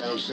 Los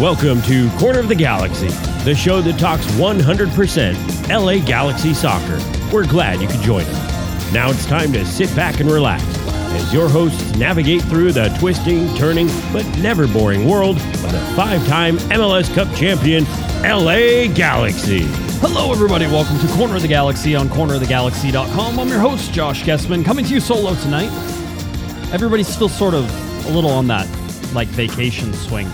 Welcome to Corner of the Galaxy, the show that talks 100% LA Galaxy soccer. We're glad you could join us. Now it's time to sit back and relax as your hosts navigate through the twisting, turning, but never boring world of the five time MLS Cup champion LA Galaxy. Hello, everybody. Welcome to Corner of the Galaxy on cornerofthegalaxy.com. I'm your host, Josh Guesman, coming to you solo tonight. Everybody's still sort of a little on that like vacation swing.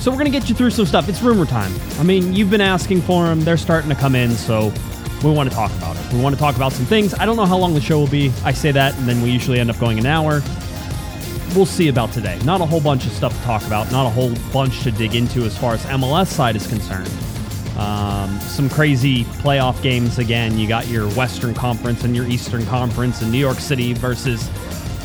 So we're gonna get you through some stuff. It's rumor time. I mean, you've been asking for them. They're starting to come in, so we want to talk about it. We want to talk about some things. I don't know how long the show will be. I say that, and then we usually end up going an hour. We'll see about today. Not a whole bunch of stuff to talk about. Not a whole bunch to dig into as far as MLS side is concerned. Um, some crazy playoff games again. You got your Western Conference and your Eastern Conference, and New York City versus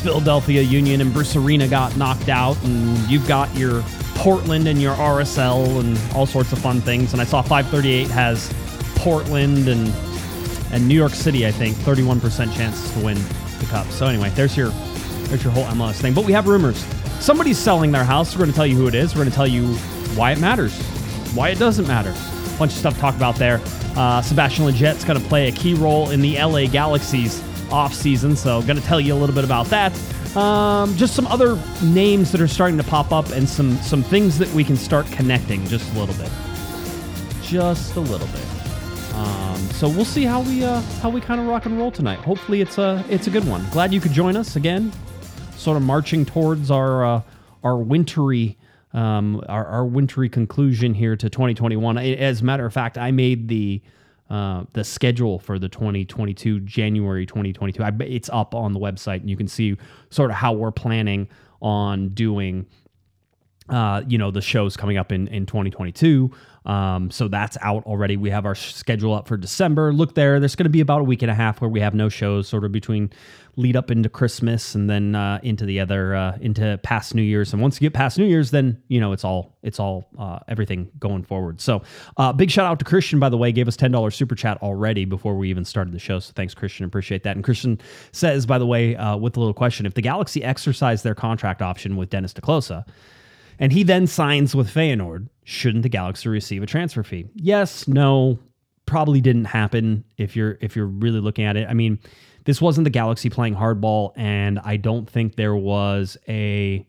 Philadelphia Union and Bruce Arena got knocked out, and you've got your Portland and your RSL and all sorts of fun things. And I saw 538 has Portland and and New York City, I think, 31% chances to win the cup. So anyway, there's your there's your whole MLS thing. But we have rumors. Somebody's selling their house. We're going to tell you who it is. We're going to tell you why it matters, why it doesn't matter. A Bunch of stuff to talk about there. Uh, Sebastian Lletget's going to play a key role in the LA Galaxy's off season, so going to tell you a little bit about that. Um, just some other names that are starting to pop up, and some some things that we can start connecting just a little bit, just a little bit. Um, so we'll see how we uh, how we kind of rock and roll tonight. Hopefully, it's a it's a good one. Glad you could join us again. Sort of marching towards our uh, our wintry um, our, our wintry conclusion here to 2021. As a matter of fact, I made the uh, the schedule for the 2022 January 2022. I, it's up on the website, and you can see sort of how we're planning on doing uh, you know, the shows coming up in, in 2022. Um, so that's out already. We have our schedule up for December. Look there. There's going to be about a week and a half where we have no shows, sort of between lead up into Christmas and then uh, into the other uh, into past New Year's. And once you get past New Year's, then you know it's all it's all uh, everything going forward. So uh, big shout out to Christian, by the way, gave us ten dollars super chat already before we even started the show. So thanks, Christian. Appreciate that. And Christian says, by the way, uh, with a little question, if the Galaxy exercise their contract option with Dennis te Kloese and he then signs with Feyenoord, shouldn't the Galaxy receive a transfer fee? Yes, no, probably didn't happen if you're if you're really looking at it. I mean, this wasn't the Galaxy playing hardball, and I don't think there was a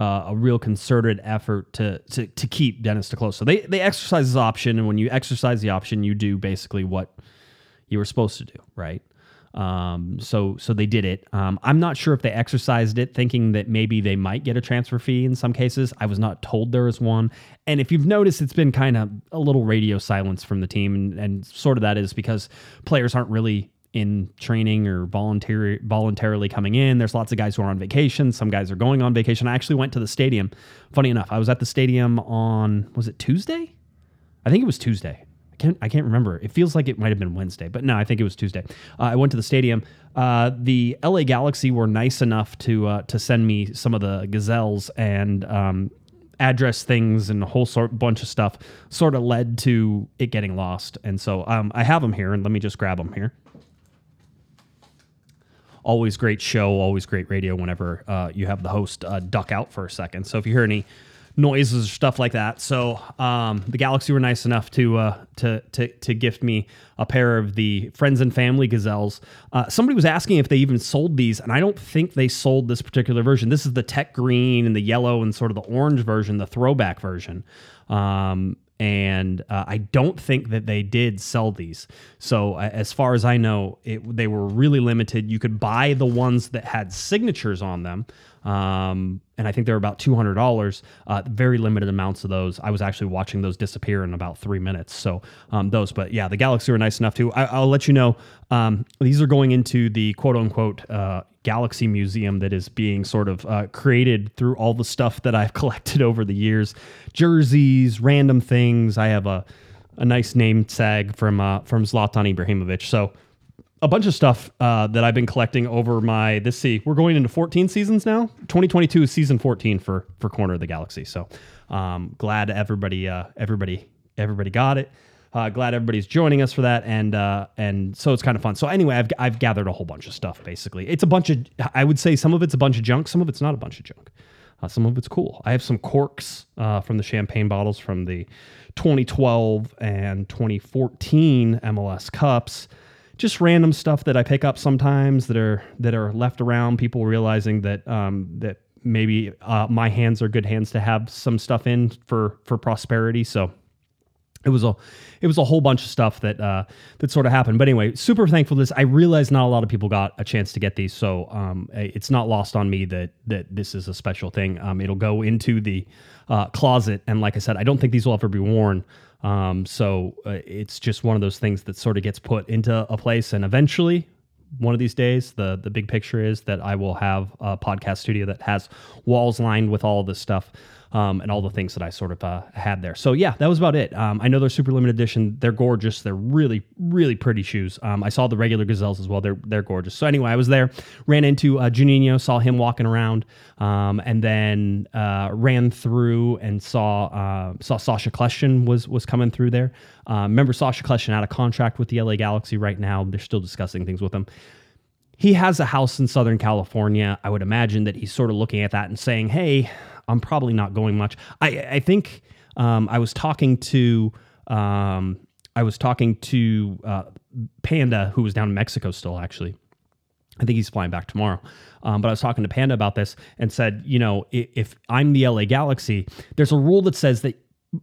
uh, a real concerted effort to to to keep Dennis te Kloese. So they they exercise this option, and when you exercise the option, you do basically what you were supposed to do, right? Um, so so they did it. Um, I'm not sure if they exercised it, thinking that maybe they might get a transfer fee in some cases. I was not told there was one. And if you've noticed, it's been kind of a little radio silence from the team, and, and sort of that is because players aren't really in training or voluntary voluntarily coming in. There's lots of guys who are on vacation. Some guys are going on vacation. I actually went to the stadium. Funny enough, I was at the stadium on was it Tuesday? I think it was Tuesday. I can't I can't remember. It feels like it might have been Wednesday, but no, I think it was Tuesday. Uh, I went to the stadium. Uh, the LA Galaxy were nice enough to uh, to send me some of the gazelles and um, address things and a whole sort bunch of stuff. Sort of led to it getting lost, and so um, I have them here, and let me just grab them here always great show, always great radio whenever uh, you have the host uh, duck out for a second. So if you hear any noises, or stuff like that. So um, the Galaxy were nice enough to uh, to to to gift me a pair of the Friends and Family Gazelles. Uh, somebody was asking if they even sold these, and I don't think they sold this particular version. This is the tech green and the yellow and sort of the orange version, the throwback version. Um, and uh, I don't think that they did sell these. So uh, as far as I know, it, they were really limited. You could buy the ones that had signatures on them, um, and I think they're about two hundred dollars. Uh, very limited amounts of those. I was actually watching those disappear in about three minutes. So um, those, but yeah, the Galaxy were nice enough to. I, will let you know. Um, these are going into the quote unquote uh, Galaxy Museum that is being sort of uh, created through all the stuff that I've collected over the years, jerseys, random things. I have a a nice name tag from uh, from Zlatan Ibrahimovic. So a bunch of stuff uh, that I've been collecting over my this see we're going into 14 seasons now. 2022 is season 14 for for Corner of the Galaxy. So um, glad everybody uh, everybody everybody got it. Uh, glad everybody's joining us for that, and uh, and so it's kind of fun. So anyway, I've I've gathered a whole bunch of stuff. Basically, it's a bunch of I would say some of it's a bunch of junk, some of it's not a bunch of junk. Uh, some of it's cool. I have some corks uh, from the champagne bottles from the 2012 and 2014 MLS Cups. Just random stuff that I pick up sometimes that are that are left around. People realizing that um, that maybe uh, my hands are good hands to have some stuff in for for prosperity. So it was a it was a whole bunch of stuff that uh, that sort of happened. But anyway, super thankful this. I realize not a lot of people got a chance to get these, so um, it's not lost on me that that this is a special thing. Um, it'll go into the uh, closet, and like I said, I don't think these will ever be worn. Um, so uh, it's just one of those things that sort of gets put into a place, and eventually, one of these days, the the big picture is that I will have a podcast studio that has walls lined with all this stuff um, and all the things that I sort of uh, had there. So yeah, that was about it. Um, I know they're super limited edition. They're gorgeous. They're really, really pretty shoes. Um, I saw the regular gazelles as well. They're they're gorgeous. So anyway, I was there, ran into uh, Juninho, saw him walking around, um, and then uh, ran through and saw uh, saw Sacha Kljestan was was coming through there. Uh, remember Sacha Kljestan out of contract with the LA Galaxy right now. They're still discussing things with him he has a house in Southern California. I would imagine that he's sort of looking at that and saying, "Hey, I'm probably not going much. I I think um, I was talking to um, I was talking to uh, Panda, who was down in Mexico still actually. I think he's flying back tomorrow. Um, but I was talking to Panda about this and said, you know, if, if I'm the LA Galaxy, there's a rule that says that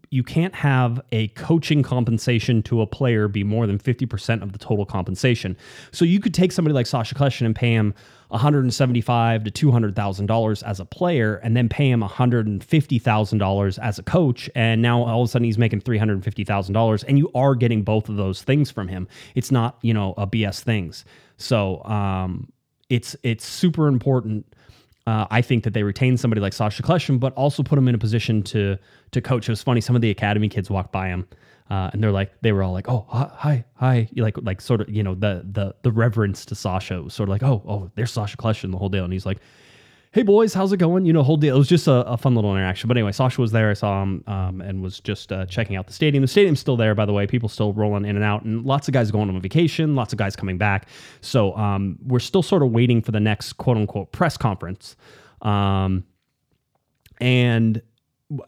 you can't have a coaching compensation to a player be more than 50% of the total compensation. So you could take somebody like Sacha Kljestan and pay him 175 to 200,000 dollars as a player and then pay him 150,000 dollars as a coach and now all of a sudden he's making 350,000 dollars and you are getting both of those things from him. It's not, you know, a BS things. So, um, it's it's super important uh, I think that they retain somebody like Sacha Kljestan, but also put him in a position to to coach. It was funny. Some of the academy kids walked by him, uh, and they're like, they were all like, "Oh, hi, hi," like like sort of you know the the the reverence to Sacha was sort of like, "Oh, oh, there's Sasha Kljestan the whole deal," and he's like, hey boys, how's it going? You know, whole deal. It was just a, a fun little interaction. But anyway, Sacha was there. I saw him um, and was just uh, checking out the stadium. The stadium's still there, by the way. People still rolling in and out, and lots of guys going on vacation. Lots of guys coming back. So um, we're still sort of waiting for the next quote unquote press conference. Um, and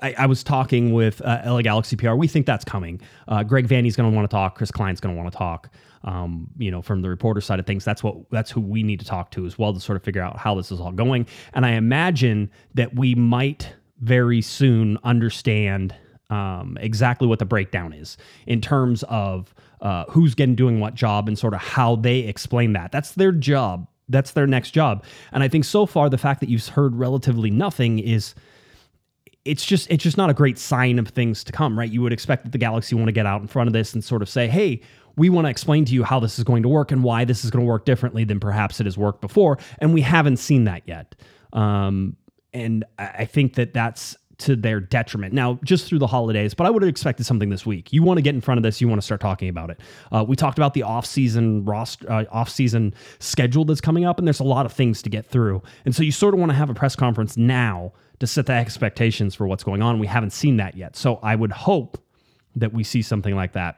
I, I, was talking with uh, LA Galaxy PR. We think that's coming. Uh, Greg Vanney's going to want to talk. Chris Klein's going to want to talk. Um, you know, from the reporter side of things, that's what that's who we need to talk to as well to sort of figure out how this is all going. And I imagine that we might very soon understand um, exactly what the breakdown is in terms of uh, who's getting doing what job and sort of how they explain that. That's their job. That's their next job. And I think so far the fact that you've heard relatively nothing is it's just it's just not a great sign of things to come, right? You would expect that the Galaxy want to get out in front of this and sort of say, "Hey, we want to explain to you how this is going to work and why this is going to work differently than perhaps it has worked before." And we haven't seen that yet. Um, and I think that that's to their detriment. Now, just through the holidays, but I would have expected something this week. You want to get in front of this. You want to start talking about it. Uh, we talked about the off-season roster, uh, off-season schedule that's coming up, and there's a lot of things to get through. And so you sort of want to have a press conference now to set the expectations for what's going on. We haven't seen that yet. So I would hope that we see something like that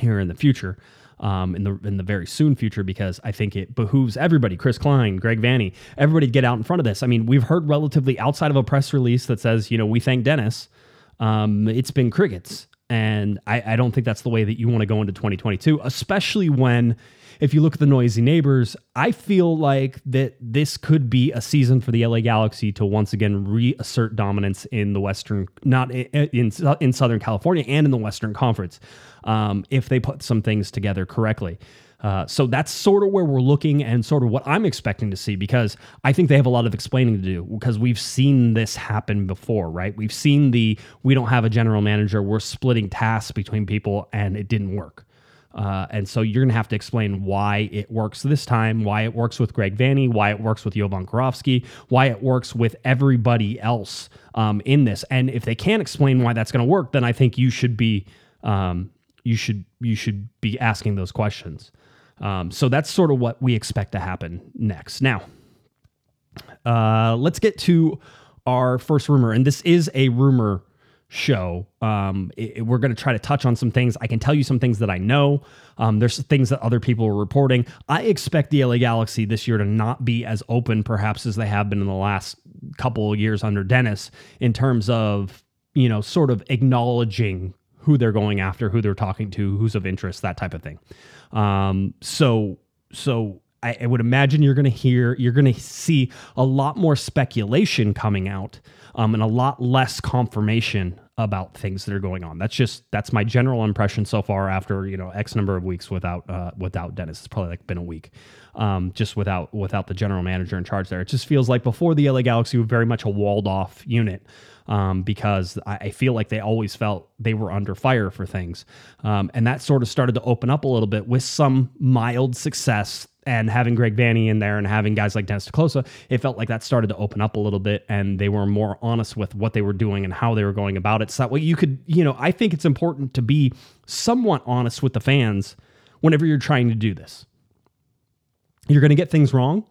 here in the future. um, in the in the very soon future because I think it behooves everybody, Chris Klein, Greg Vanney, everybody to get out in front of this. I mean, we've heard relatively outside of a press release that says, you know, we thank Dennis. Um, it's been crickets. And I, I don't think that's the way that you want to go into 2022, especially when, if you look at the noisy neighbors, I feel like that this could be a season for the LA Galaxy to once again reassert dominance in the Western, not in in, Southern California and in the Western Conference, um, if they put some things together correctly. Uh, so that's sort of where we're looking and sort of what I'm expecting to see because I think they have a lot of explaining to do because we've seen this happen before, right? We've seen the we don't have a general manager, we're splitting tasks between people and it didn't work. Uh, and so you're going to have to explain why it works this time, why it works with Greg Vanney, why it works with Jovan Kirovski, why it works with everybody else um, in this. And if they can't explain why that's going to work, then I think you should be um, you should you should be asking those questions. Um, so that's sort of what we expect to happen next. Now, uh, let's get to our first rumor, and this is a rumor show. Um, it- it- we're going to try to touch on some things. I can tell you some things that I know. Um, there's things that other people are reporting. I expect the LA Galaxy this year to not be as open, perhaps, as they have been in the last couple of years under Dennis, in terms of you know, sort of acknowledging who they're going after, who they're talking to, who's of interest, that type of thing. Um, so, so I, I would imagine you're going to hear, you're going to see a lot more speculation coming out, um, and a lot less confirmation about things that are going on. That's just that's my general impression so far. After you know X number of weeks without uh, without Dennis, it's probably like been a week, um, just without without the general manager in charge there. It just feels like before the LA Galaxy were very much a walled off unit um, because I, I feel like they always felt they were under fire for things. Um, and that sort of started to open up a little bit with some mild success. And having Greg Vanney in there and having guys like Dennis te Kloese, it felt like that started to open up a little bit and they were more honest with what they were doing and how they were going about it. So that way you could, you know, I think it's important to be somewhat honest with the fans whenever you're trying to do this. You're going to get things wrong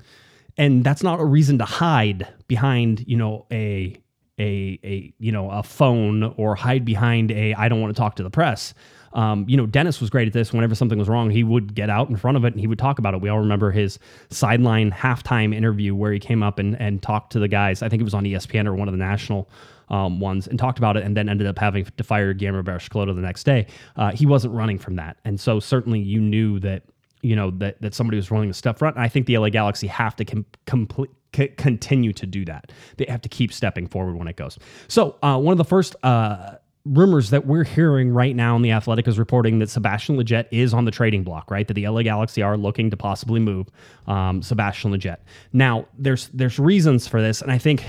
and that's not a reason to hide behind you know a a a you know a phone or hide behind a I don't want to talk to the press. Um, you know, Dennis was great at this. Whenever something was wrong, he would get out in front of it and he would talk about it. We all remember his sideline halftime interview where he came up and, and talked to the guys. I think it was on ESPN or one of the national um, ones and talked about it and then ended up having to fire Guillermo Barros Schelotto the next day. Uh, he wasn't running from that. And so certainly you knew that you know that that somebody was running the stuff front. And I think the LA Galaxy have to com- complete c- continue to do that. They have to keep stepping forward when it goes. So uh, one of the first. Uh, Rumors that we're hearing right now in the Athletic is reporting that Sebastian Lletget is on the trading block, right? That the LA Galaxy are looking to possibly move um, Sebastian Lletget. Now, there's there's reasons for this, and I think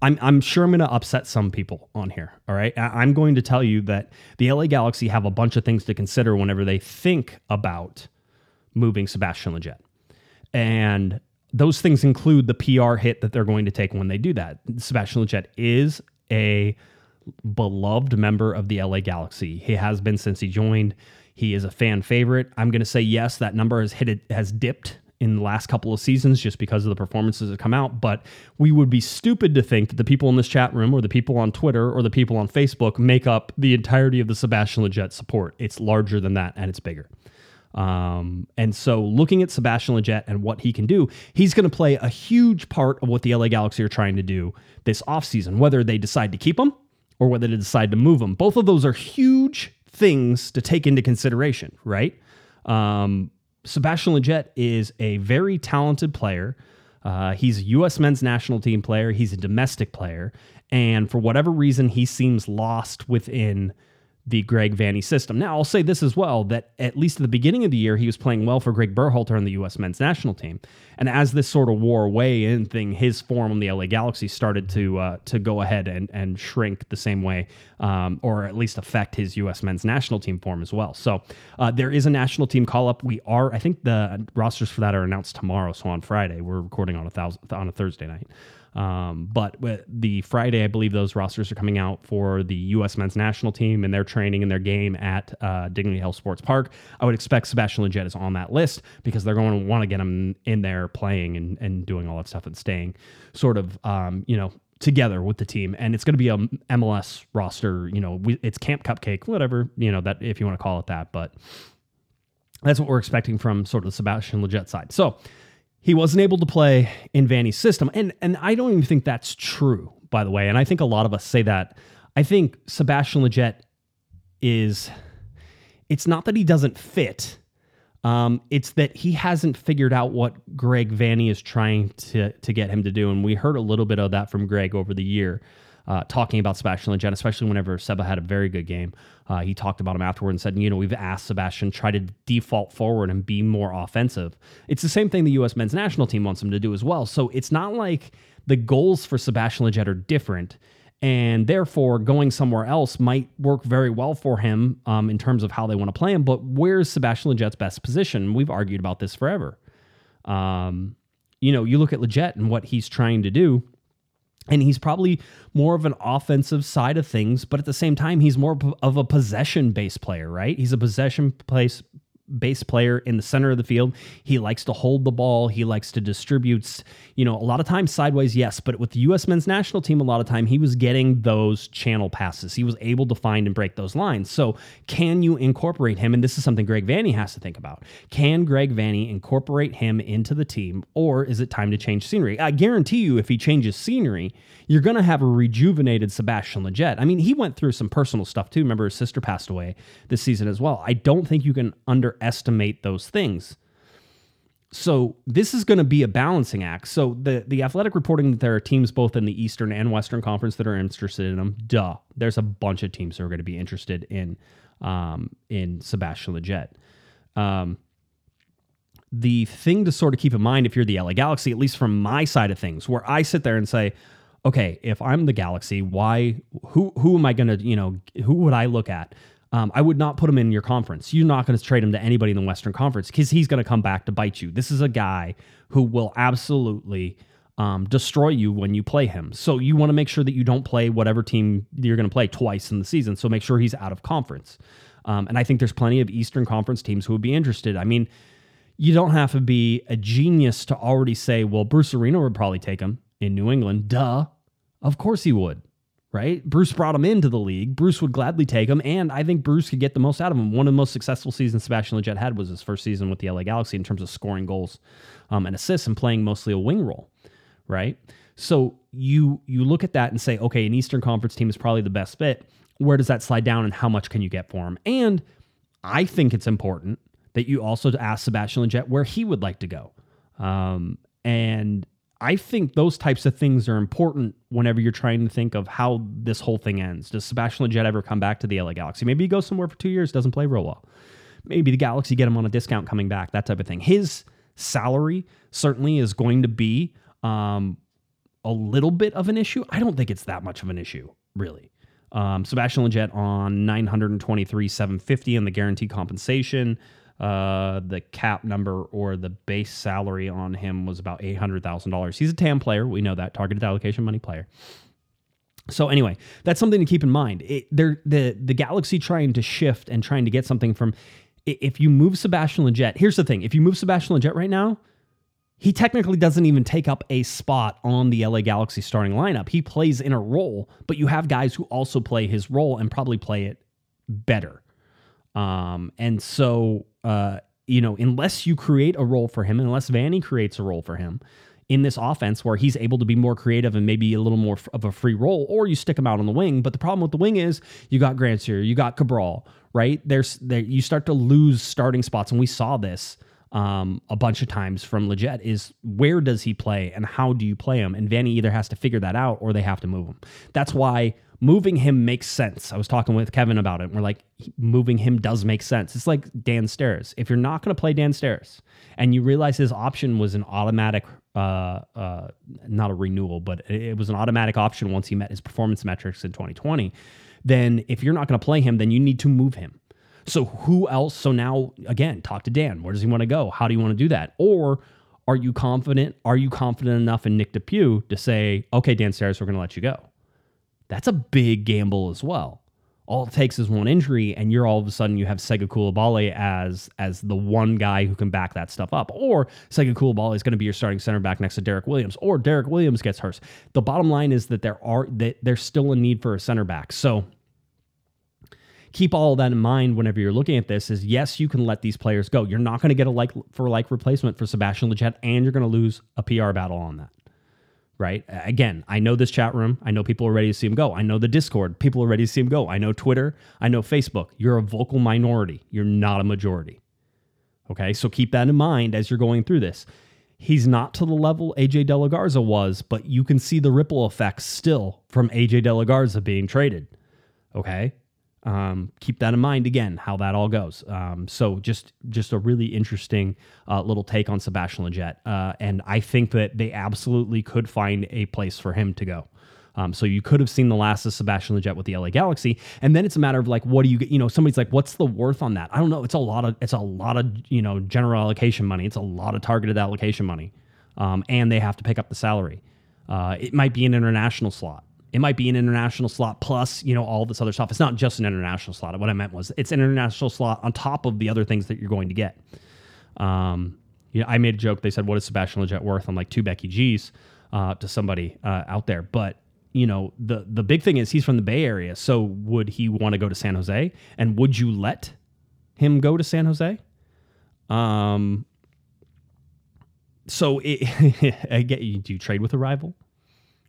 I'm, I'm sure I'm going to upset some people on here. All right. I- I'm going to tell you that the LA Galaxy have a bunch of things to consider whenever they think about moving Sebastian Lletget. And those things include the PR hit that they're going to take when they do that. Sebastian Lletget is a beloved member of the LA Galaxy. He has been since he joined. He is a fan favorite. I'm going to say yes, that number has hit it has dipped in the last couple of seasons just because of the performances that come out. But we would be stupid to think that the people in this chat room or the people on Twitter or the people on Facebook make up the entirety of the Sebastian Lletget support. It's larger than that and it's bigger. Um, and so looking at Sebastian Lletget and what he can do, he's going to play a huge part of what the LA Galaxy are trying to do this offseason, whether they decide to keep him or whether they decide to move him. Both of those are huge things to take into consideration, right? Um, Sebastian Lletget is a very talented player. Uh, he's a U.S. men's national team player. He's a domestic player. And for whatever reason, he seems lost within the Greg Vanney system. Now, I'll say this as well that at least at the beginning of the year, he was playing well for Greg Berhalter on the U.S. men's national team. And as this sort of wore away in thing, his form on the LA Galaxy started to uh, to go ahead and, and shrink the same way, um, or at least affect his U.S. men's national team form as well. So uh, there is a national team call up. We are, I think the rosters for that are announced tomorrow. So on Friday, we're recording on a thousand on a Thursday night. Um, but the Friday, I believe those rosters are coming out for the U.S. men's national team and their training and their game at uh, Dignity Health Sports Park. I would expect Sebastian Lletget is on that list because they're going to want to get him in there playing and, and doing all that stuff and staying sort of, um, you know, together with the team, and it's going to be a MLS roster. You know, we, it's Camp Cupcake, whatever you know that if you want to call it that, but that's what we're expecting from sort of the Sebastian Lletget side. So he wasn't able to play in Vanney's system, and and I don't even think that's true, by the way. And I think a lot of us say that. I think Sebastian Lletget is. It's not that he doesn't fit. Um, it's that he hasn't figured out what Greg Vanney is trying to to get him to do, and we heard a little bit of that from Greg over the year, uh, talking about Sebastian Lletget, especially whenever Seba had a very good game. Uh, he talked about him afterward and said, you know, we've asked Sebastian try to default forward and be more offensive. It's the same thing the U.S. men's national team wants him to do as well. So it's not like the goals for Sebastian Lletget are different and therefore going somewhere else might work very well for him um, in terms of how they want to play him. But where's Sebastian Lletget's best position? We've argued about this forever. Um, you know, you look at Lletget and what he's trying to do, and he's probably more of an offensive side of things, but at the same time, he's more of a possession based player, right? He's a possession place base player in the center of the field. He likes to hold the ball. He likes to distribute, you know, a lot of times sideways, yes, but with the U.S. men's national team, a lot of time he was getting those channel passes. He was able to find and break those lines. So can you incorporate him? And this is something Greg Vanney has to think about. Can Greg Vanney incorporate him into the team, or is it time to change scenery? I guarantee you, if he changes scenery, you're going to have a rejuvenated Sebastian Lletget. I mean, he went through some personal stuff too. Remember, his sister passed away this season as well. I don't think you can underestimate those things. So this is going to be a balancing act. So the the athletic reporting that there are teams both in the Eastern and Western Conference that are interested in him. Duh, there's a bunch of teams that are going to be interested in um, in Sebastian Lletget. Um, the thing to sort of keep in mind if you're the LA Galaxy, at least from my side of things, where I sit there and say, okay, if I'm the Galaxy, why who who am I going to, you know, who would I look at? Um, I would not put him in your conference. You're not going to trade him to anybody in the Western Conference because he's going to come back to bite you. This is a guy who will absolutely um, destroy you when you play him. So you want to make sure that you don't play whatever team you're going to play twice in the season. So make sure he's out of conference. Um, and I think there's plenty of Eastern Conference teams who would be interested. I mean, you don't have to be a genius to already say, well, Bruce Arena would probably take him in New England. Duh. Of course he would, right? Bruce brought him into the league. Bruce would gladly take him, and I think Bruce could get the most out of him. One of the most successful seasons Sebastian Lletget had was his first season with the LA Galaxy in terms of scoring goals um, and assists and playing mostly a wing role, right? So you you look at that and say, okay, an Eastern Conference team is probably the best fit. Where does that slide down, and how much can you get for him? And I think it's important that you also ask Sebastian Lletget where he would like to go. Um, and I think those types of things are important whenever you're trying to think of how this whole thing ends. Does Sebastian Lletget ever come back to the LA Galaxy? Maybe he goes somewhere for two years, doesn't play real well. Maybe the Galaxy get him on a discount coming back, that type of thing. His salary certainly is going to be um, a little bit of an issue. I don't think it's that much of an issue, really. Um, Sebastian Lletget on 923, 750 in the guaranteed compensation. Uh, the cap number or the base salary on him was about eight hundred thousand dollars. He's a TAM player, we know that targeted allocation money player. So anyway, that's something to keep in mind. It, they're the the Galaxy trying to shift and trying to get something from. If you move Sebastian Lletget, here's the thing: if you move Sebastian Lletget right now, he technically doesn't even take up a spot on the LA Galaxy starting lineup. He plays in a role, but you have guys who also play his role and probably play it better. Um, and so, uh, you know, unless you create a role for him, unless Vanney creates a role for him in this offense where he's able to be more creative and maybe a little more of a free role, or you stick him out on the wing. But the problem with the wing is you got Grandsir, you got Cabral, right? There's there you start to lose starting spots, and we saw this um, a bunch of times from Lletget is where does he play and how do you play him? And Vanney either has to figure that out or they have to move him. That's why moving him makes sense. I was talking with Kevin about it. And we're like, moving him does make sense. It's like Dan Steres. If you're not going to play Dan Steres and you realize his option was an automatic, uh, uh, not a renewal, but it was an automatic option once he met his performance metrics in 2020, then if you're not going to play him, then you need to move him. So who else? So now again, talk to Dan. Where does he want to go? How do you want to do that? Or are you confident? Are you confident enough in Nick DePuy to say, okay, Dan Steres, we're going to let you go? That's a big gamble as well. all it takes is one injury, and you're all of a sudden you have Sega Coulibaly as as the one guy who can back that stuff up, or Sega Coulibaly is going to be your starting center back next to Derek Williams, or Derek Williams gets hurt. The bottom line is that there are that there's still a need for a center back. So keep all that in mind whenever you're looking at this. Is yes, you can let these players go. You're not going to get a like for like replacement for Sebastian Lletget, and you're going to lose a PR battle on that right? Again, I know this chat room. I know people are ready to see him go. I know the Discord. People are ready to see him go. I know Twitter. I know Facebook. You're a vocal minority. You're not a majority. Okay, so keep that in mind as you're going through this. He's not to the level AJ Delagarza was, but you can see the ripple effects still from AJ Delagarza being traded. Okay, um, keep that in mind again how that all goes. Um, so just just a really interesting uh, little take on sebastian Lletget. Uh, and i think that they absolutely could find a place for him to go. Um, so you could have seen the last of sebastian Lletget with the la galaxy. And then it's a matter of like what do you get you know somebody's like what's the worth on that? I don't know. It's a lot of it's a lot of you know general allocation money. It's a lot of targeted allocation money. Um, and they have to pick up the salary. Uh, it might be an international slot it might be an international slot plus, you know, all this other stuff. It's not just an international slot. What I meant was it's an international slot on top of the other things that you're going to get. Um, you know, I made a joke. They said, "What is Sebastian Lletget worth?" I'm like two Becky G's uh, to somebody uh, out there. But you know, the the big thing is he's from the Bay Area. So would he want to go to San Jose? And would you let him go to San Jose? Um. So it, I get you. Do you trade with a rival?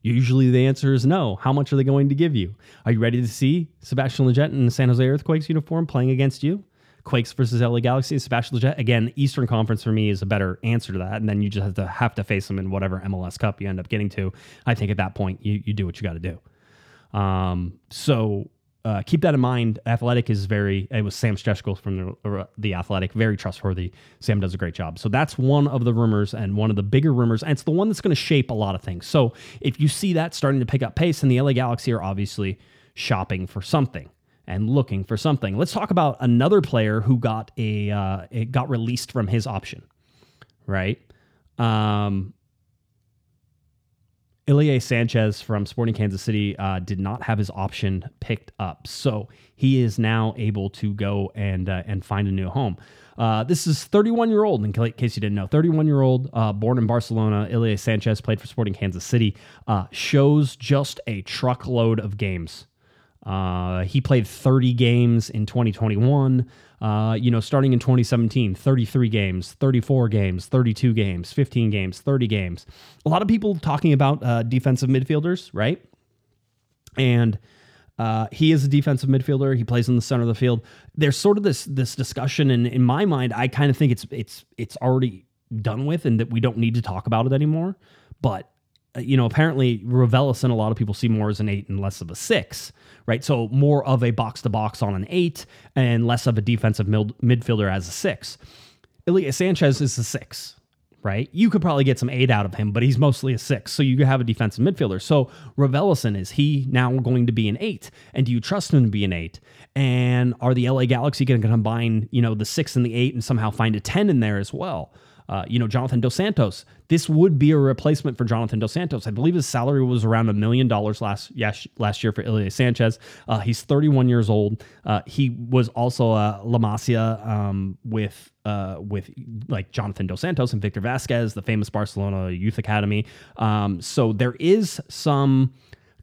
Usually the answer is no. How much are they going to give you? Are you ready to see Sebastian Lletget in the San Jose Earthquakes uniform playing against you? Quakes versus LA Galaxy, Sebastian Lletget. Again, Eastern Conference for me is a better answer to that. And then you just have to have to face them in whatever MLS Cup you end up getting to. I think at that point you, you do what you got to do. Um, so uh, keep that in mind. Athletic is very. It was Sam Stejskal from the, uh, the Athletic, very trustworthy. Sam does a great job. So that's one of the rumors and one of the bigger rumors, and it's the one that's going to shape a lot of things. So if you see that starting to pick up pace, and the LA Galaxy are obviously shopping for something and looking for something. Let's talk about another player who got a uh, got released from his option, right? Um, Ilie Sanchez from Sporting Kansas City uh, did not have his option picked up, so he is now able to go and uh, and find a new home. Uh, this is 31 year old, in case you didn't know, 31 year old, uh, born in Barcelona. Ilie Sanchez played for Sporting Kansas City. Uh, shows just a truckload of games. Uh, he played 30 games in 2021. Uh, you know, starting in 2017, 33 games, 34 games, 32 games, 15 games, 30 games. A lot of people talking about uh, defensive midfielders, right? And uh, he is a defensive midfielder. He plays in the center of the field. There's sort of this this discussion, and in my mind, I kind of think it's it's it's already done with, and that we don't need to talk about it anymore. But Uh, you know, apparently Raveloson, a lot of people see more as an eight and less of a six right? So more of a box to box on an eight and less of a defensive mid- midfielder as a six. Ilie Sanchez is a six, right? You could probably get some eight out of him, but he's mostly a six. So you have a defensive midfielder. So Raveloson, is he now going to be an eight? And do you trust him to be an eight? And are the LA Galaxy going to combine, you know, the six and the eight and somehow find a 10 in there as well? Uh, you know, Jonathan Dos Santos. This would be a replacement for Jonathan Dos Santos. I believe his salary was around a million dollars last last year for Ilie Sanchez. Uh, he's 31 years old. Uh, he was also a La Masia um, with uh, with like Jonathan Dos Santos and Victor Vazquez, the famous Barcelona youth academy. Um, so there is some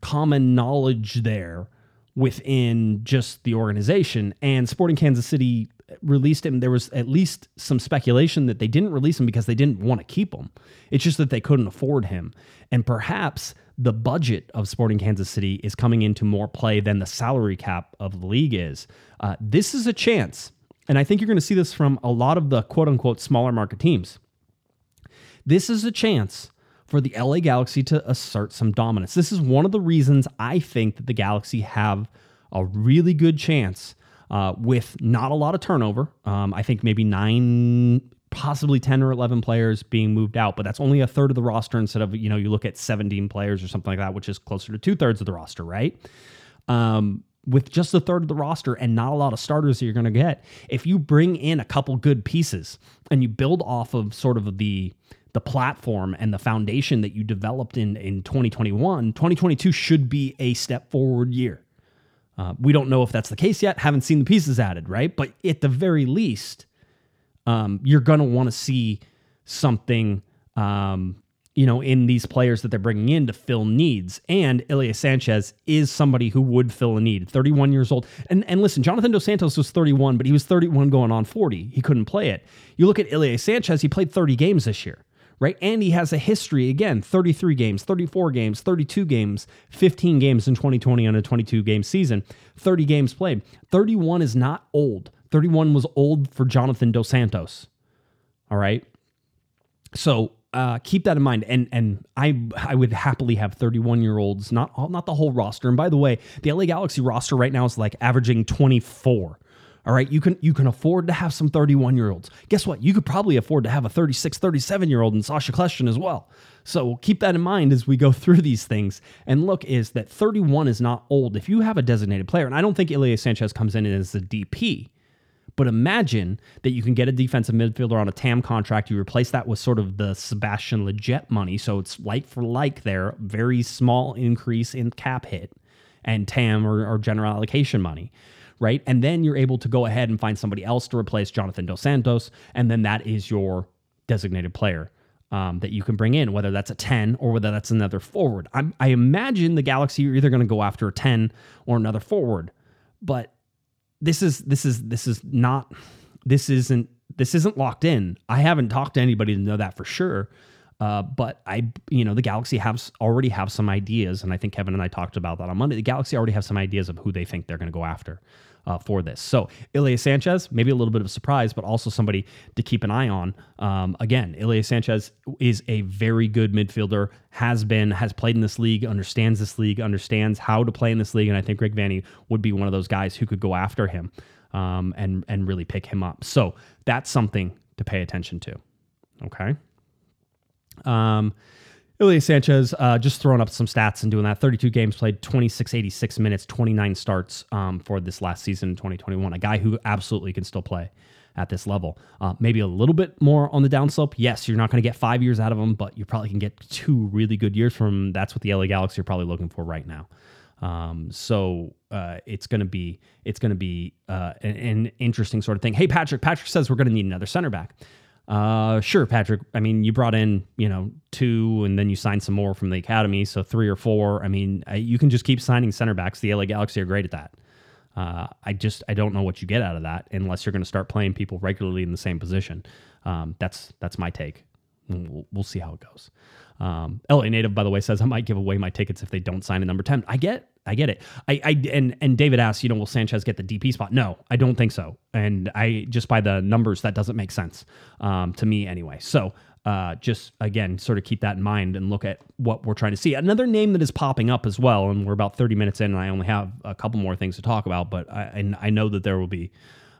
common knowledge there within just the organization. And Sporting Kansas City released him, there was at least some speculation that they didn't release him because they didn't want to keep him. It's just that they couldn't afford him. And perhaps the budget of Sporting Kansas City is coming into more play than the salary cap of the league is. Uh, this is a chance. And I think you're going to see this from a lot of the quote unquote smaller market teams. This is a chance for the LA Galaxy to assert some dominance. This is one of the reasons I think that the Galaxy have a really good chance uh, with not a lot of turnover. Um, I think maybe nine, possibly 10 or 11 players being moved out, but that's only a third of the roster instead of, you know, you look at 17 players or something like that, which is closer to two thirds of the roster, right? Um, with just a third of the roster and not a lot of starters that you're going to get, if you bring in a couple good pieces and you build off of sort of the the platform and the foundation that you developed in in 2021, 2022 should be a step forward year. Uh, we don't know if that's the case yet. Haven't seen the pieces added, right? But at the very least, um, you're going to want to see something, um, you know, in these players that they're bringing in to fill needs. And Ilie Sanchez is somebody who would fill a need. 31 years old. And and listen, Jonathan Dos Santos was 31, but he was 31 going on 40. He couldn't play it. You look at Ilie Sanchez, he played 30 games this year. Right. And he has a history again 33 games, 34 games, 32 games, 15 games in 2020 on a 22 game season, 30 games played. 31 is not old. 31 was old for Jonathan Dos Santos. All right. So uh, keep that in mind. And and I I would happily have 31 year olds, not all, not the whole roster. And by the way, the LA Galaxy roster right now is like averaging 24. All right, you can you can afford to have some 31 year olds. Guess what? You could probably afford to have a 36, 37 year old in Sacha Kljestan as well. So keep that in mind as we go through these things. And look, is that 31 is not old. If you have a designated player, and I don't think Ilie Sanchez comes in as a DP, but imagine that you can get a defensive midfielder on a TAM contract. You replace that with sort of the Sebastian Lletget money. So it's like for like there, very small increase in cap hit and TAM or, or general allocation money. Right. And then you're able to go ahead and find somebody else to replace Jonathan Dos Santos. And then that is your designated player. Um, that you can bring in, whether that's a 10 or whether that's another forward. I'm, I imagine the Galaxy are either going to go after a 10 or another forward. But this is this is this is not this isn't this isn't locked in. I haven't talked to anybody to know that for sure. Uh, but I, you know, the Galaxy has already have some ideas, and I think Kevin and I talked about that on Monday. The Galaxy already have some ideas of who they think they're going to go after uh, for this. So Ilie Sanchez, maybe a little bit of a surprise, but also somebody to keep an eye on. Um, again, Ilie Sanchez is a very good midfielder, has been, has played in this league, understands this league, understands how to play in this league, and I think Greg Vanney would be one of those guys who could go after him um, and and really pick him up. So that's something to pay attention to. Okay. Um, Ilie Sanchez uh, just throwing up some stats and doing that. 32 games played, 26, 86 minutes, 29 starts um, for this last season in 2021. A guy who absolutely can still play at this level. Uh, maybe a little bit more on the downslope. Yes, you're not going to get five years out of him, but you probably can get two really good years from him. That's what the LA Galaxy are probably looking for right now. Um, so uh, it's going to be it's going to be uh, an, an interesting sort of thing. Hey, Patrick. Patrick says we're going to need another center back. Uh, sure, Patrick. I mean, you brought in, you know, two and then you signed some more from the academy. So three or four. I mean, I, you can just keep signing center backs. The LA Galaxy are great at that. Uh, I just, I don't know what you get out of that unless you're going to start playing people regularly in the same position. Um, that's, that's my take. We'll, we'll see how it goes. Um, LA native, by the way, says I might give away my tickets if they don't sign a number 10. I get, I get it. I, I and and David asks, you know, will Sanchez get the DP spot? No, I don't think so. And I just by the numbers, that doesn't make sense um, to me anyway. So uh, just again, sort of keep that in mind and look at what we're trying to see. Another name that is popping up as well, and we're about 30 minutes in, and I only have a couple more things to talk about, but I, and I know that there will be,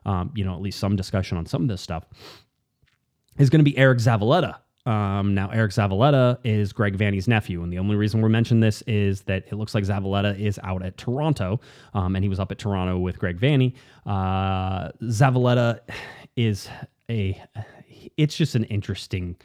um, you know, at least some discussion on some of this stuff. Is going to be Eric Zavaleta. Um, now, Eric Zavaleta is Greg Vanney's nephew, and the only reason we're mentioning this is that it looks like Zavaleta is out at Toronto, um, and he was up at Toronto with Greg Vanney. Uh, Zavaleta is a, it's just an interesting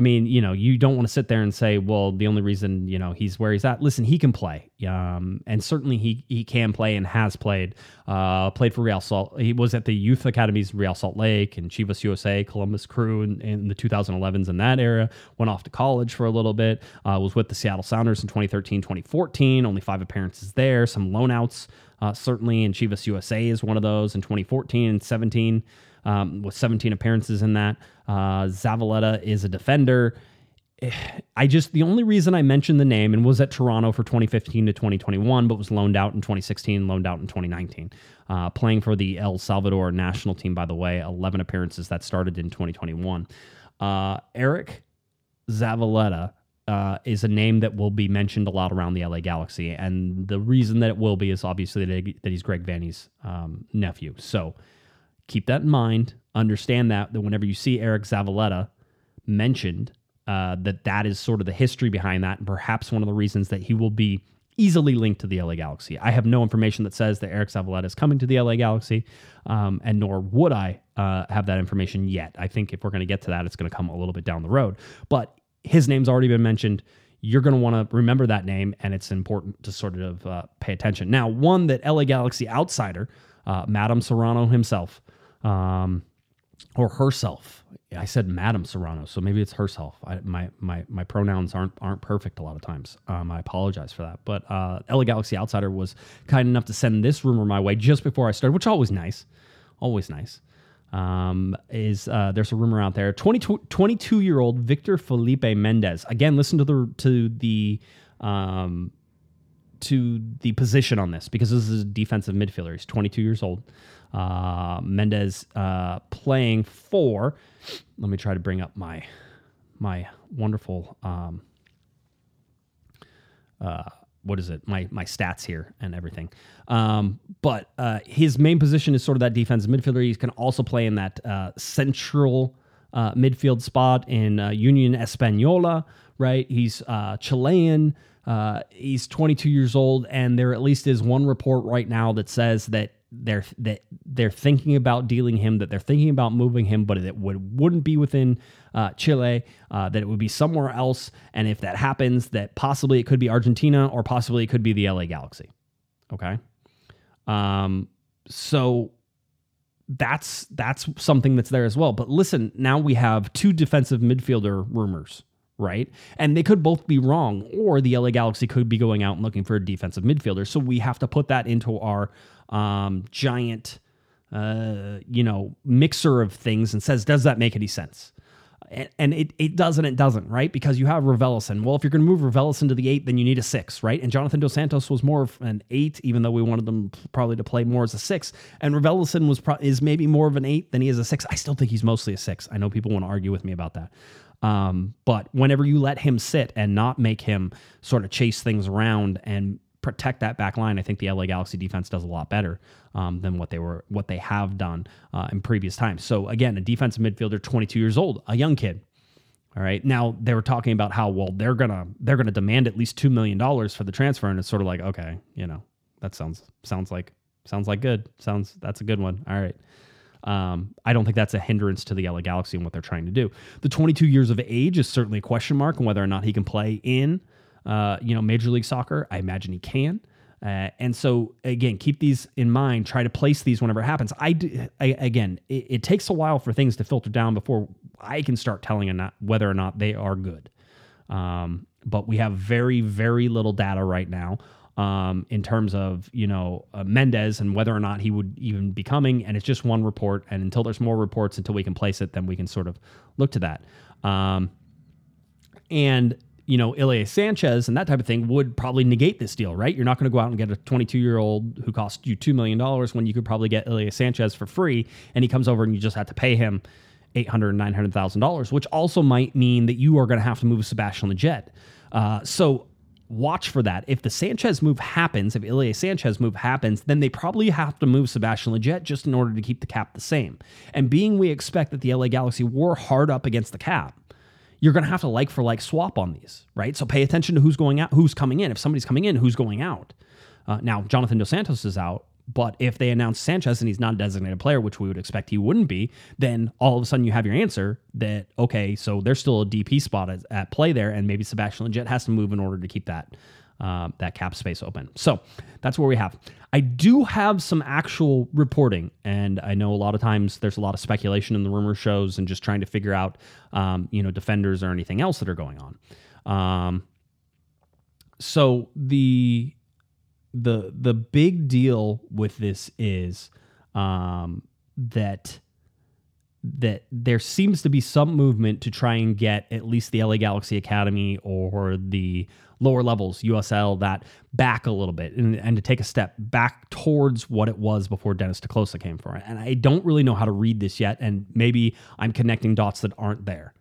I mean, you know, you don't want to sit there and say, well, the only reason, you know, he's where he's at. Listen, he can play. Um, and certainly he he can play and has played. Uh, played for Real Salt. He was at the youth academies, Real Salt Lake and Chivas USA, Columbus Crew in, in the 2011s in that era. Went off to college for a little bit. Uh, was with the Seattle Sounders in 2013, 2014. Only five appearances there. Some loanouts, uh, certainly. And Chivas USA is one of those in 2014 and 17 um, with 17 appearances in that. Uh, Zavaleta is a defender. I just the only reason I mentioned the name and was at Toronto for 2015 to 2021, but was loaned out in 2016, loaned out in 2019. Uh, playing for the El Salvador national team, by the way, 11 appearances that started in 2021. Uh, Eric Zavaleta uh, is a name that will be mentioned a lot around the LA Galaxy, and the reason that it will be is obviously that, he's Greg Vanney's um, nephew. So keep that in mind. Understand that that whenever you see Eric Zavaleta mentioned, uh, that that is sort of the history behind that, and perhaps one of the reasons that he will be easily linked to the LA Galaxy. I have no information that says that Eric Zavaleta is coming to the LA Galaxy, um, and nor would I uh, have that information yet. I think if we're going to get to that, it's going to come a little bit down the road. But his name's already been mentioned. you're going to want to remember that name, and it's important to sort of uh, pay attention. Now, one that LA Galaxy outsider, uh, Madam Serrano himself, um, or herself. I said Madam Serrano, so maybe it's herself. I, my my my pronouns aren't aren't perfect a lot of times. Um, I apologize for that. But uh, LA Galaxy Outsider was kind enough to send this rumor my way just before I started, which always nice, always nice. Um, is uh, there's a rumor out there? 22 year old Victor Felipe Mendez. Again, listen to the to the um, to the position on this because this is a defensive midfielder. He's 22 years old. Uh, Mendez uh, playing for. Let me try to bring up my my wonderful. Um, uh, what is it? My my stats here and everything. Um, but uh, his main position is sort of that defensive midfielder. He can also play in that uh, central uh, midfield spot in uh, Union Española. Right? He's uh, Chilean. Uh, he's 22 years old, and there at least is one report right now that says that they're that they're thinking about dealing him, that they're thinking about moving him, but it would wouldn't be within uh, Chile, uh, that it would be somewhere else, and if that happens, that possibly it could be Argentina or possibly it could be the LA Galaxy. Okay, um, so that's that's something that's there as well. But listen, now we have two defensive midfielder rumors right? And they could both be wrong, or the LA Galaxy could be going out and looking for a defensive midfielder. So we have to put that into our um, giant, uh, you know, mixer of things and says, does that make any sense? And, it, it does and it doesn't, right? Because you have Raveloson. Well, if you're going to move Raveloson to the eight, then you need a six, right? And Jonathan Dos Santos was more of an eight, even though we wanted them probably to play more as a six. And Raveloson was pro- is maybe more of an eight than he is a six. I still think he's mostly a six. I know people want to argue with me about that. Um, but whenever you let him sit and not make him sort of chase things around and protect that back line, I think the LA Galaxy defense does a lot better um, than what they were what they have done uh, in previous times. So again, a defensive midfielder, 22 years old, a young kid. All right. Now they were talking about how well they're gonna they're gonna demand at least two million dollars for the transfer, and it's sort of like okay, you know, that sounds sounds like sounds like good. Sounds that's a good one. All right. Um, I don't think that's a hindrance to the LA Galaxy and what they're trying to do. The 22 years of age is certainly a question mark on whether or not he can play in uh, you know, Major League Soccer. I imagine he can. Uh, and so again, keep these in mind. Try to place these whenever it happens. I, do, I again, it, it, takes a while for things to filter down before I can start telling not whether or not they are good. Um, but we have very, very little data right now um, in terms of you know uh, Mendez and whether or not he would even be coming. And it's just one report. And until there's more reports, until we can place it, then we can sort of look to that. Um, and you know, Ilie Sanchez and that type of thing would probably negate this deal, right? You're not going to go out and get a 22 year old who cost you $2 million when you could probably get Ilie Sanchez for free and he comes over and you just have to pay him $800,000, $900,000, which also might mean that you are going to have to move Sebastian Lletget. Uh, so watch for that. If the Sanchez move happens, if Ilie Sanchez move happens, then they probably have to move Sebastian Lletget just in order to keep the cap the same. And being we expect that the LA Galaxy were hard up against the cap, you're going to have to like for like swap on these, right? So pay attention to who's going out, who's coming in. If somebody's coming in, who's going out. Uh, now, Jonathan Dos Santos is out, but if they announce Sanchez and he's not a designated player, which we would expect he wouldn't be, then all of a sudden you have your answer that, okay, so there's still a DP spot at, at play there, and maybe Sebastian Lletget has to move in order to keep that uh, that cap space open. So that's where we have. I do have some actual reporting, and I know a lot of times there's a lot of speculation in the rumor shows and just trying to figure out, um, you know, defenders or anything else that are going on. Um, so the the the big deal with this is um, that that there seems to be some movement to try and get at least the LA Galaxy Academy or the lower levels, USL, that back a little bit and, and to take a step back towards what it was before Dennis te Kloese came for it. And I don't really know how to read this yet. And maybe I'm connecting dots that aren't there.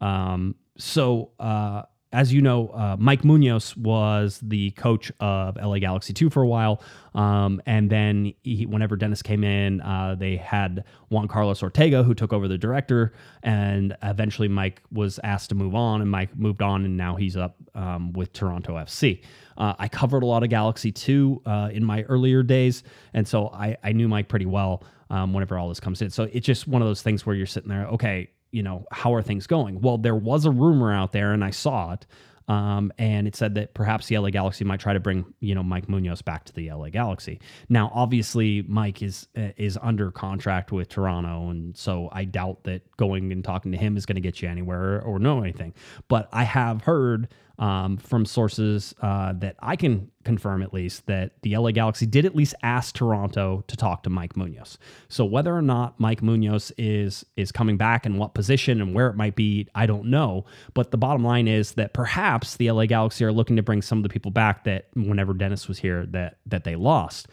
Um, so, uh, as you know, uh, Mike Munoz was the coach of LA Galaxy 2 for a while. Um, and then he, whenever Dennis came in, uh, they had Juan Carlos Ortega, who took over the director. And eventually Mike was asked to move on, and Mike moved on, and now he's up um, with Toronto FC. Uh, I covered a lot of Galaxy 2 uh, in my earlier days. And so I, I knew Mike pretty well um, whenever all this comes in. So it's just one of those things where you're sitting there, okay, you know, how are things going? Well, there was a rumor out there, and I saw it Um, and it said that perhaps the LA Galaxy might try to bring you know Mike Munoz back to the LA Galaxy. Now, obviously, Mike is uh, is under contract with Toronto, and so I doubt that going and talking to him is going to get you anywhere or know anything. But I have heard um, from sources uh, that I can confirm at least that the LA Galaxy did at least ask Toronto to talk to Mike Munoz. So whether or not Mike Munoz is is coming back and what position and where it might be, I don't know. But the bottom line is that perhaps the LA Galaxy are looking to bring some of the people back that whenever Dennis was here that that they lost.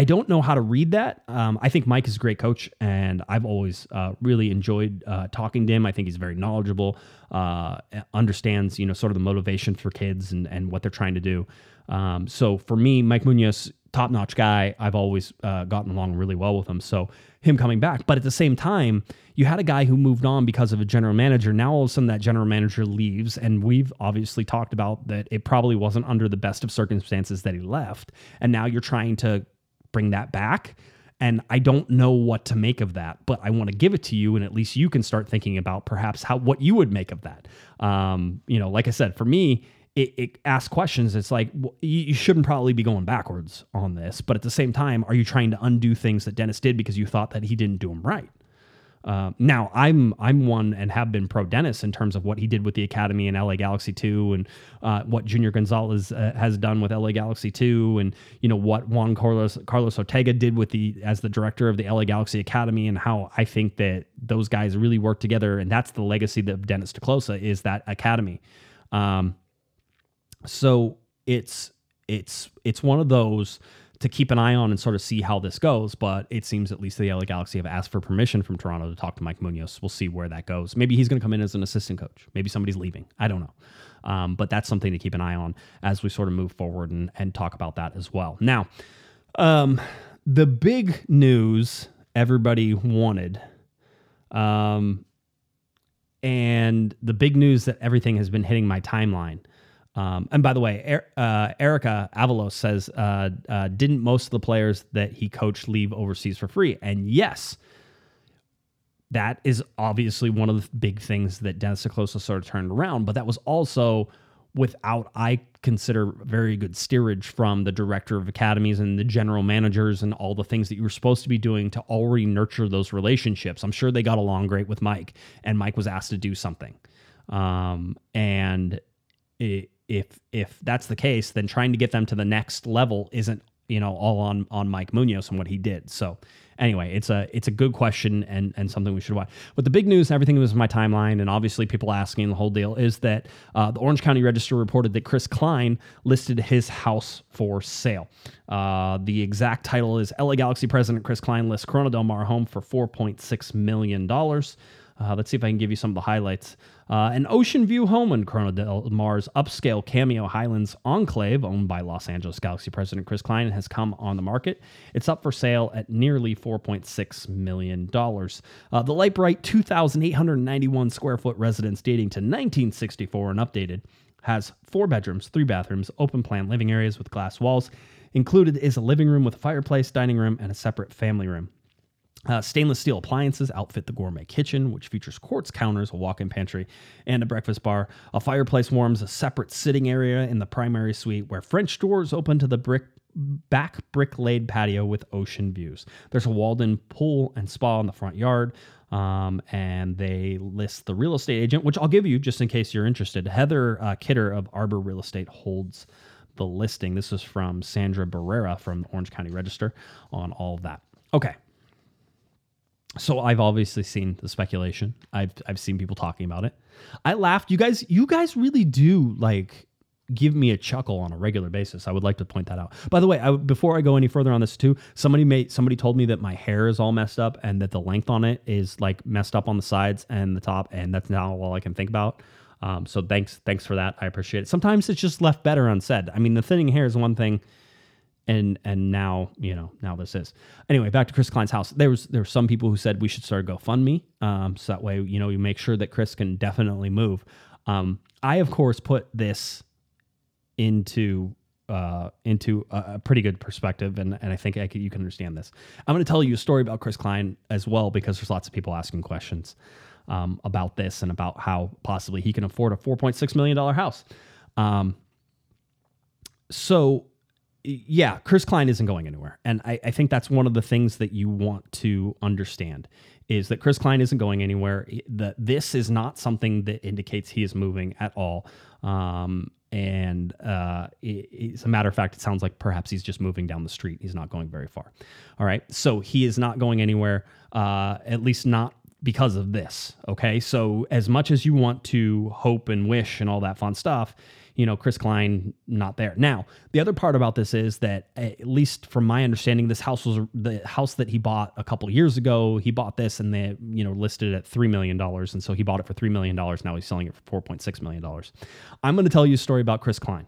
I don't know how to read that. Um, I think Mike is a great coach, and I've always uh, really enjoyed uh, talking to him. I think he's very knowledgeable, uh, understands you know sort of the motivation for kids and and what they're trying to do. Um, so for me, Mike Munoz, top notch guy. I've always uh, gotten along really well with him. So him coming back, but at the same time, you had a guy who moved on because of a general manager. Now all of a sudden that general manager leaves, and we've obviously talked about that it probably wasn't under the best of circumstances that he left, and now you're trying to bring that back. And I don't know what to make of that, but I want to give it to you, and at least you can start thinking about perhaps how what you would make of that. Um, you know, like I said, for me, it, it asks questions. It's like well, you, you shouldn't probably be going backwards on this, but at the same time, are you trying to undo things that Dennis did because you thought that he didn't do them right? Uh, now I'm I'm one and have been pro Dennis in terms of what he did with the academy in LA Galaxy two and uh, what Junior Gonzalez uh, has done with LA Galaxy two and you know what Juan Carlos Carlos Ortega did with the as the director of the LA Galaxy Academy and how I think that those guys really work together and that's the legacy of Dennis te Kloese is that academy. Um, so it's it's it's one of those to keep an eye on and sort of see how this goes. But it seems at least the LA Galaxy have asked for permission from Toronto to talk to Mike Munoz. We'll see where that goes. Maybe he's going to come in as an assistant coach. Maybe somebody's leaving. I don't know. Um, but that's something to keep an eye on as we sort of move forward and, and talk about that as well. Now, um, the big news everybody wanted, um, and the big news that everything has been hitting my timeline um, and by the way, er, uh, Erica Avalos says, uh, uh, didn't most of the players that he coached leave overseas for free? And yes, that is obviously one of the big things that Dennis te sort of turned around. But that was also without, I consider, very good steerage from the director of academies and the general managers and all the things that you were supposed to be doing to already nurture those relationships. I'm sure they got along great with Mike, and Mike was asked to do something. Um, and it, if if that's the case, then trying to get them to the next level isn't you know all on on Mike Munoz and what he did. So anyway, it's a it's a good question and and something we should watch. But the big news, everything was in my timeline, and obviously people asking the whole deal is that uh, the Orange County Register reported that Chris Klein listed his house for sale. Uh, the exact title is LA Galaxy President Chris Klein lists Corona Del Mar home for four point six million dollars. Uh, let's see if I can give you some of the highlights. Uh, an Ocean View home in Corona del Mar's upscale Cameo Highlands enclave, owned by Los Angeles Galaxy president Chris Klein, has come on the market. It's up for sale at nearly $4.6 million. Uh, the light bright 2,891 square foot residence dating to 1964 and updated has four bedrooms, three bathrooms, open plan living areas with glass walls. Included is a living room with a fireplace, dining room, and a separate family room. Uh, stainless steel appliances outfit the gourmet kitchen, which features quartz counters, a walk in pantry, and a breakfast bar. A fireplace warms a separate sitting area in the primary suite, where French doors open to the brick back brick laid patio with ocean views. There's a walled in pool and spa in the front yard. Um, and they list the real estate agent, which I'll give you just in case you're interested. Heather uh, Kidder of Arbor Real Estate holds the listing. This is from Sandra Barrera from the Orange County Register on all of that. Okay, so I've obviously seen the speculation. I've I've seen people talking about it. I laughed. You guys, you guys really do like give me a chuckle on a regular basis. I would like to point that out. By the way, I, before I go any further on this too, somebody made somebody told me that my hair is all messed up and that the length on it is like messed up on the sides and the top, and that's now all I can think about. Um, so thanks, thanks for that. I appreciate it. Sometimes it's just left better unsaid. I mean, the thinning hair is one thing and and now you know now this is. Anyway back to chris klein's house. There was there were some people who said we should start a gofundme um, so that way you know you make sure that chris can definitely move. Um, i of course put this into uh, into a, a, pretty good perspective and, and i think I can, you can understand this. I'm going to tell you a story about chris klein as well because there's lots of people asking questions um, about this and about how possibly he can afford a $4.6 million house. Um, so yeah, Chris Klein isn't going anywhere. And I, I, think that's one of the things that you want to understand is that Chris Klein isn't going anywhere. That this is not something that indicates he is moving at all. Um, and uh, it, as a matter of fact, it sounds like perhaps he's just moving down the street. He's not going very far. All right. So he is not going anywhere, uh, at least not because of this. Okay. So, as much as you want to hope and wish and all that fun stuff, you know, Chris Klein not there. Now, the other part about this is that at least from my understanding, this house was the house that he bought a couple years ago. He bought this and they, you know, listed it at $3 million. And so he bought it for $3 million. Now he's selling it for $4.6 million. I'm going to tell you a story about Chris Klein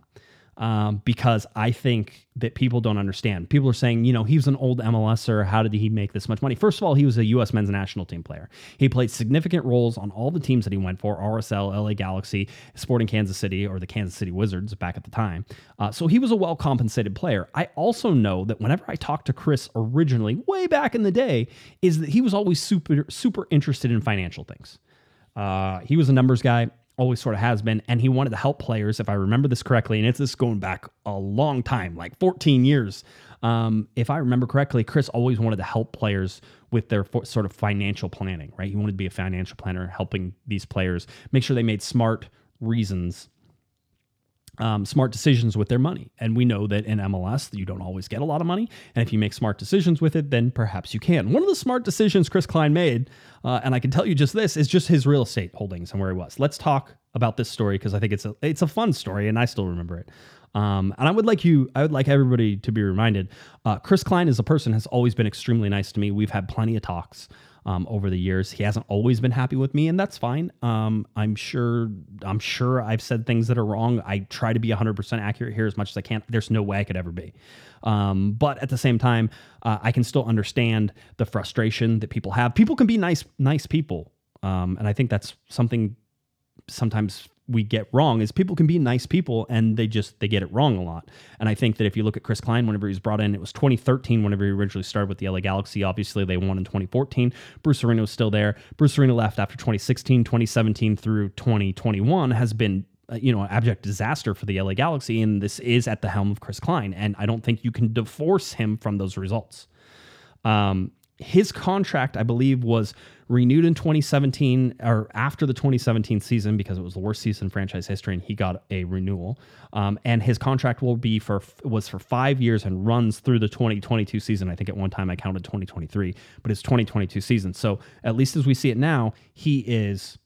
um, because I think that people don't understand. People are saying, you know, he was an old MLSer. How did he make this much money? First of all, he was a U.S. men's national team player. He played significant roles on all the teams that he went for RSL, LA Galaxy, Sporting Kansas City, or the Kansas City Wizards back at the time. Uh, so he was a well compensated player. I also know that whenever I talked to Chris originally, way back in the day, is that he was always super, super interested in financial things. Uh, he was a numbers guy always sort of has been, and he wanted to help players, if I remember this correctly, and it's this going back a long time, like 14 years. Um, if I remember correctly, Chris always wanted to help players with their for, sort of financial planning, right? He wanted to be a financial planner, helping these players make sure they made smart reasons um, smart decisions with their money. And we know that in MLS, you don't always get a lot of money. And if you make smart decisions with it, then perhaps you can. One of the smart decisions Chris Klein made, uh, and I can tell you just this, is just his real estate holdings and where he was. Let's talk about this story because I think it's a it's a fun story and I still remember it. Um, and I would like you, I would like everybody to be reminded. Uh, Chris Klein as a person has always been extremely nice to me. We've had plenty of talks um, over the years. He hasn't always been happy with me, and that's fine. Um, I'm sure. I'm sure I've said things that are wrong. I try to be 100% accurate here as much as I can. There's no way I could ever be. Um, but at the same time, uh, I can still understand the frustration that people have. People can be nice, nice people, um, and I think that's something sometimes we get wrong is people can be nice people and they just they get it wrong a lot. And I think that if you look at Chris Klein whenever he was brought in, it was 2013 whenever he originally started with the LA Galaxy. Obviously, they won in 2014. Bruce Arena was still there. Bruce Arena left after 2016, 2017 through 2021 has been uh, you know, abject disaster for the LA Galaxy, and this is at the helm of Chris Klein. And I don't think you can divorce him from those results. Um, his contract, I believe, was renewed in 2017 or after the 2017 season because it was the worst season in franchise history, and he got a renewal. Um, and his contract will be for was for five years and runs through the 2022 season. I think at one time I counted 2023, but it's 2022 season. So at least as we see it now, he is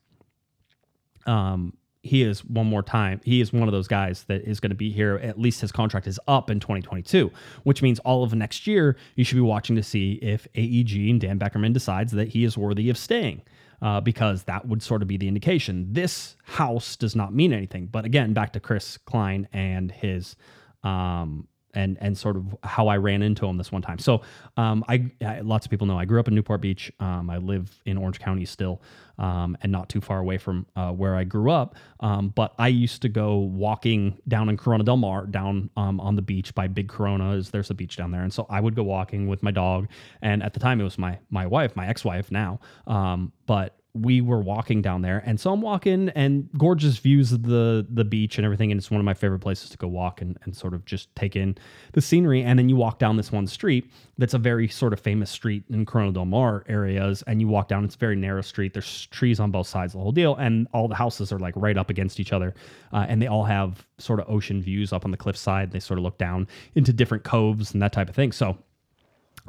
um, he is one more time. He is one of those guys that is going to be here. At least his contract is up in 2022, which means all of next year you should be watching to see if AEG and Dan Beckerman decides that he is worthy of staying. Uh, because that would sort of be the indication. This house does not mean anything. But again, back to Chris Klein and his um, and and sort of how I ran into him this one time. So um, I, I, lots of people know I grew up in Newport Beach. Um, I live in Orange County still, um, and not too far away from uh, where I grew up. Um, but I used to go walking down in Corona Del Mar, down um, on the beach by Big Corona. Is there's a beach down there, and so I would go walking with my dog. And at the time, it was my my wife, my ex wife now. Um, but we were walking down there and so i'm walking and gorgeous views of the the beach and everything and it's one of my favorite places to go walk and, and sort of just take in the scenery. And then you walk down this one street that's a very sort of famous street in corona del mar areas and you walk down it's a very narrow street. There's trees on both sides the whole deal and all the houses are like right up against each other uh, and they all have sort of ocean views up on the cliffside they sort of look down into different coves and that type of thing. So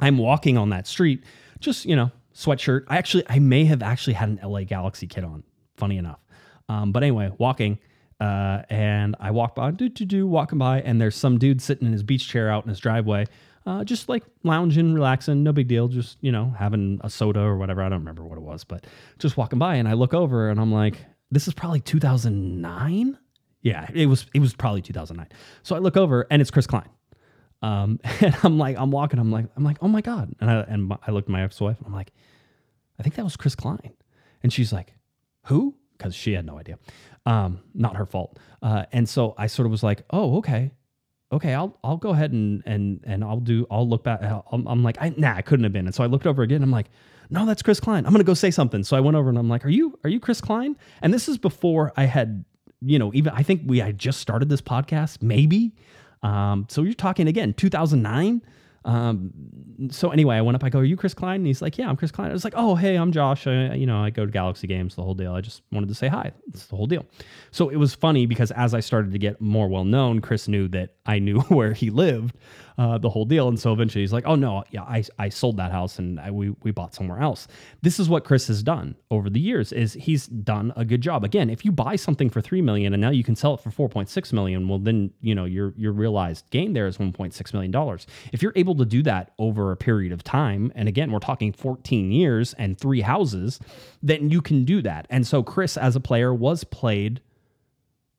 i'm walking on that street just you know sweatshirt. I actually, I may have actually had an LA Galaxy kit on. Funny enough. Um, but anyway, walking, uh, and I walk by, do do do, walking by, and there's some dude sitting in his beach chair out in his driveway, uh, just like lounging, relaxing, no big deal, just you know having a soda or whatever. I don't remember what it was, but just walking by, and I look over, and I'm like, this is probably 2009. Yeah, it was. It was probably 2009. So I look over, and it's Chris Klein. Um, and I'm like, I'm walking, I'm like, I'm like, oh my god. And I and I looked at my ex-wife, I'm like, I think that was Chris Klein. And she's like, who? Because she had no idea. Um, not her fault. Uh, and so I sort of was like, oh, okay. Okay, I'll I'll go ahead and and and I'll do I'll look back. I'm, I'm like, I, nah, I couldn't have been. And so I looked over again. I'm like, no, that's Chris Klein. I'm gonna go say something. So I went over and I'm like, are you are you Chris Klein? And this is before I had you know, even I think we had just started this podcast, maybe. Um, so you're talking again, 2009. Um, so anyway, I went up. I go, "Are you Chris Klein?" And he's like, "Yeah, I'm Chris Klein." I was like, "Oh, hey, I'm Josh. I, you know, I go to Galaxy Games. The whole deal. I just wanted to say hi. It's the whole deal." So it was funny because as I started to get more well known, Chris knew that I knew where he lived, uh, the whole deal, and so eventually he's like, "Oh no, yeah, I, I sold that house and I, we we bought somewhere else." This is what Chris has done over the years. Is he's done a good job. Again, if you buy something for three million and now you can sell it for four point six million, well then you know your your realized gain there is one point six million dollars. If you're able to do that over a period of time, and again we're talking fourteen years and three houses, then you can do that. And so Chris, as a player, was played,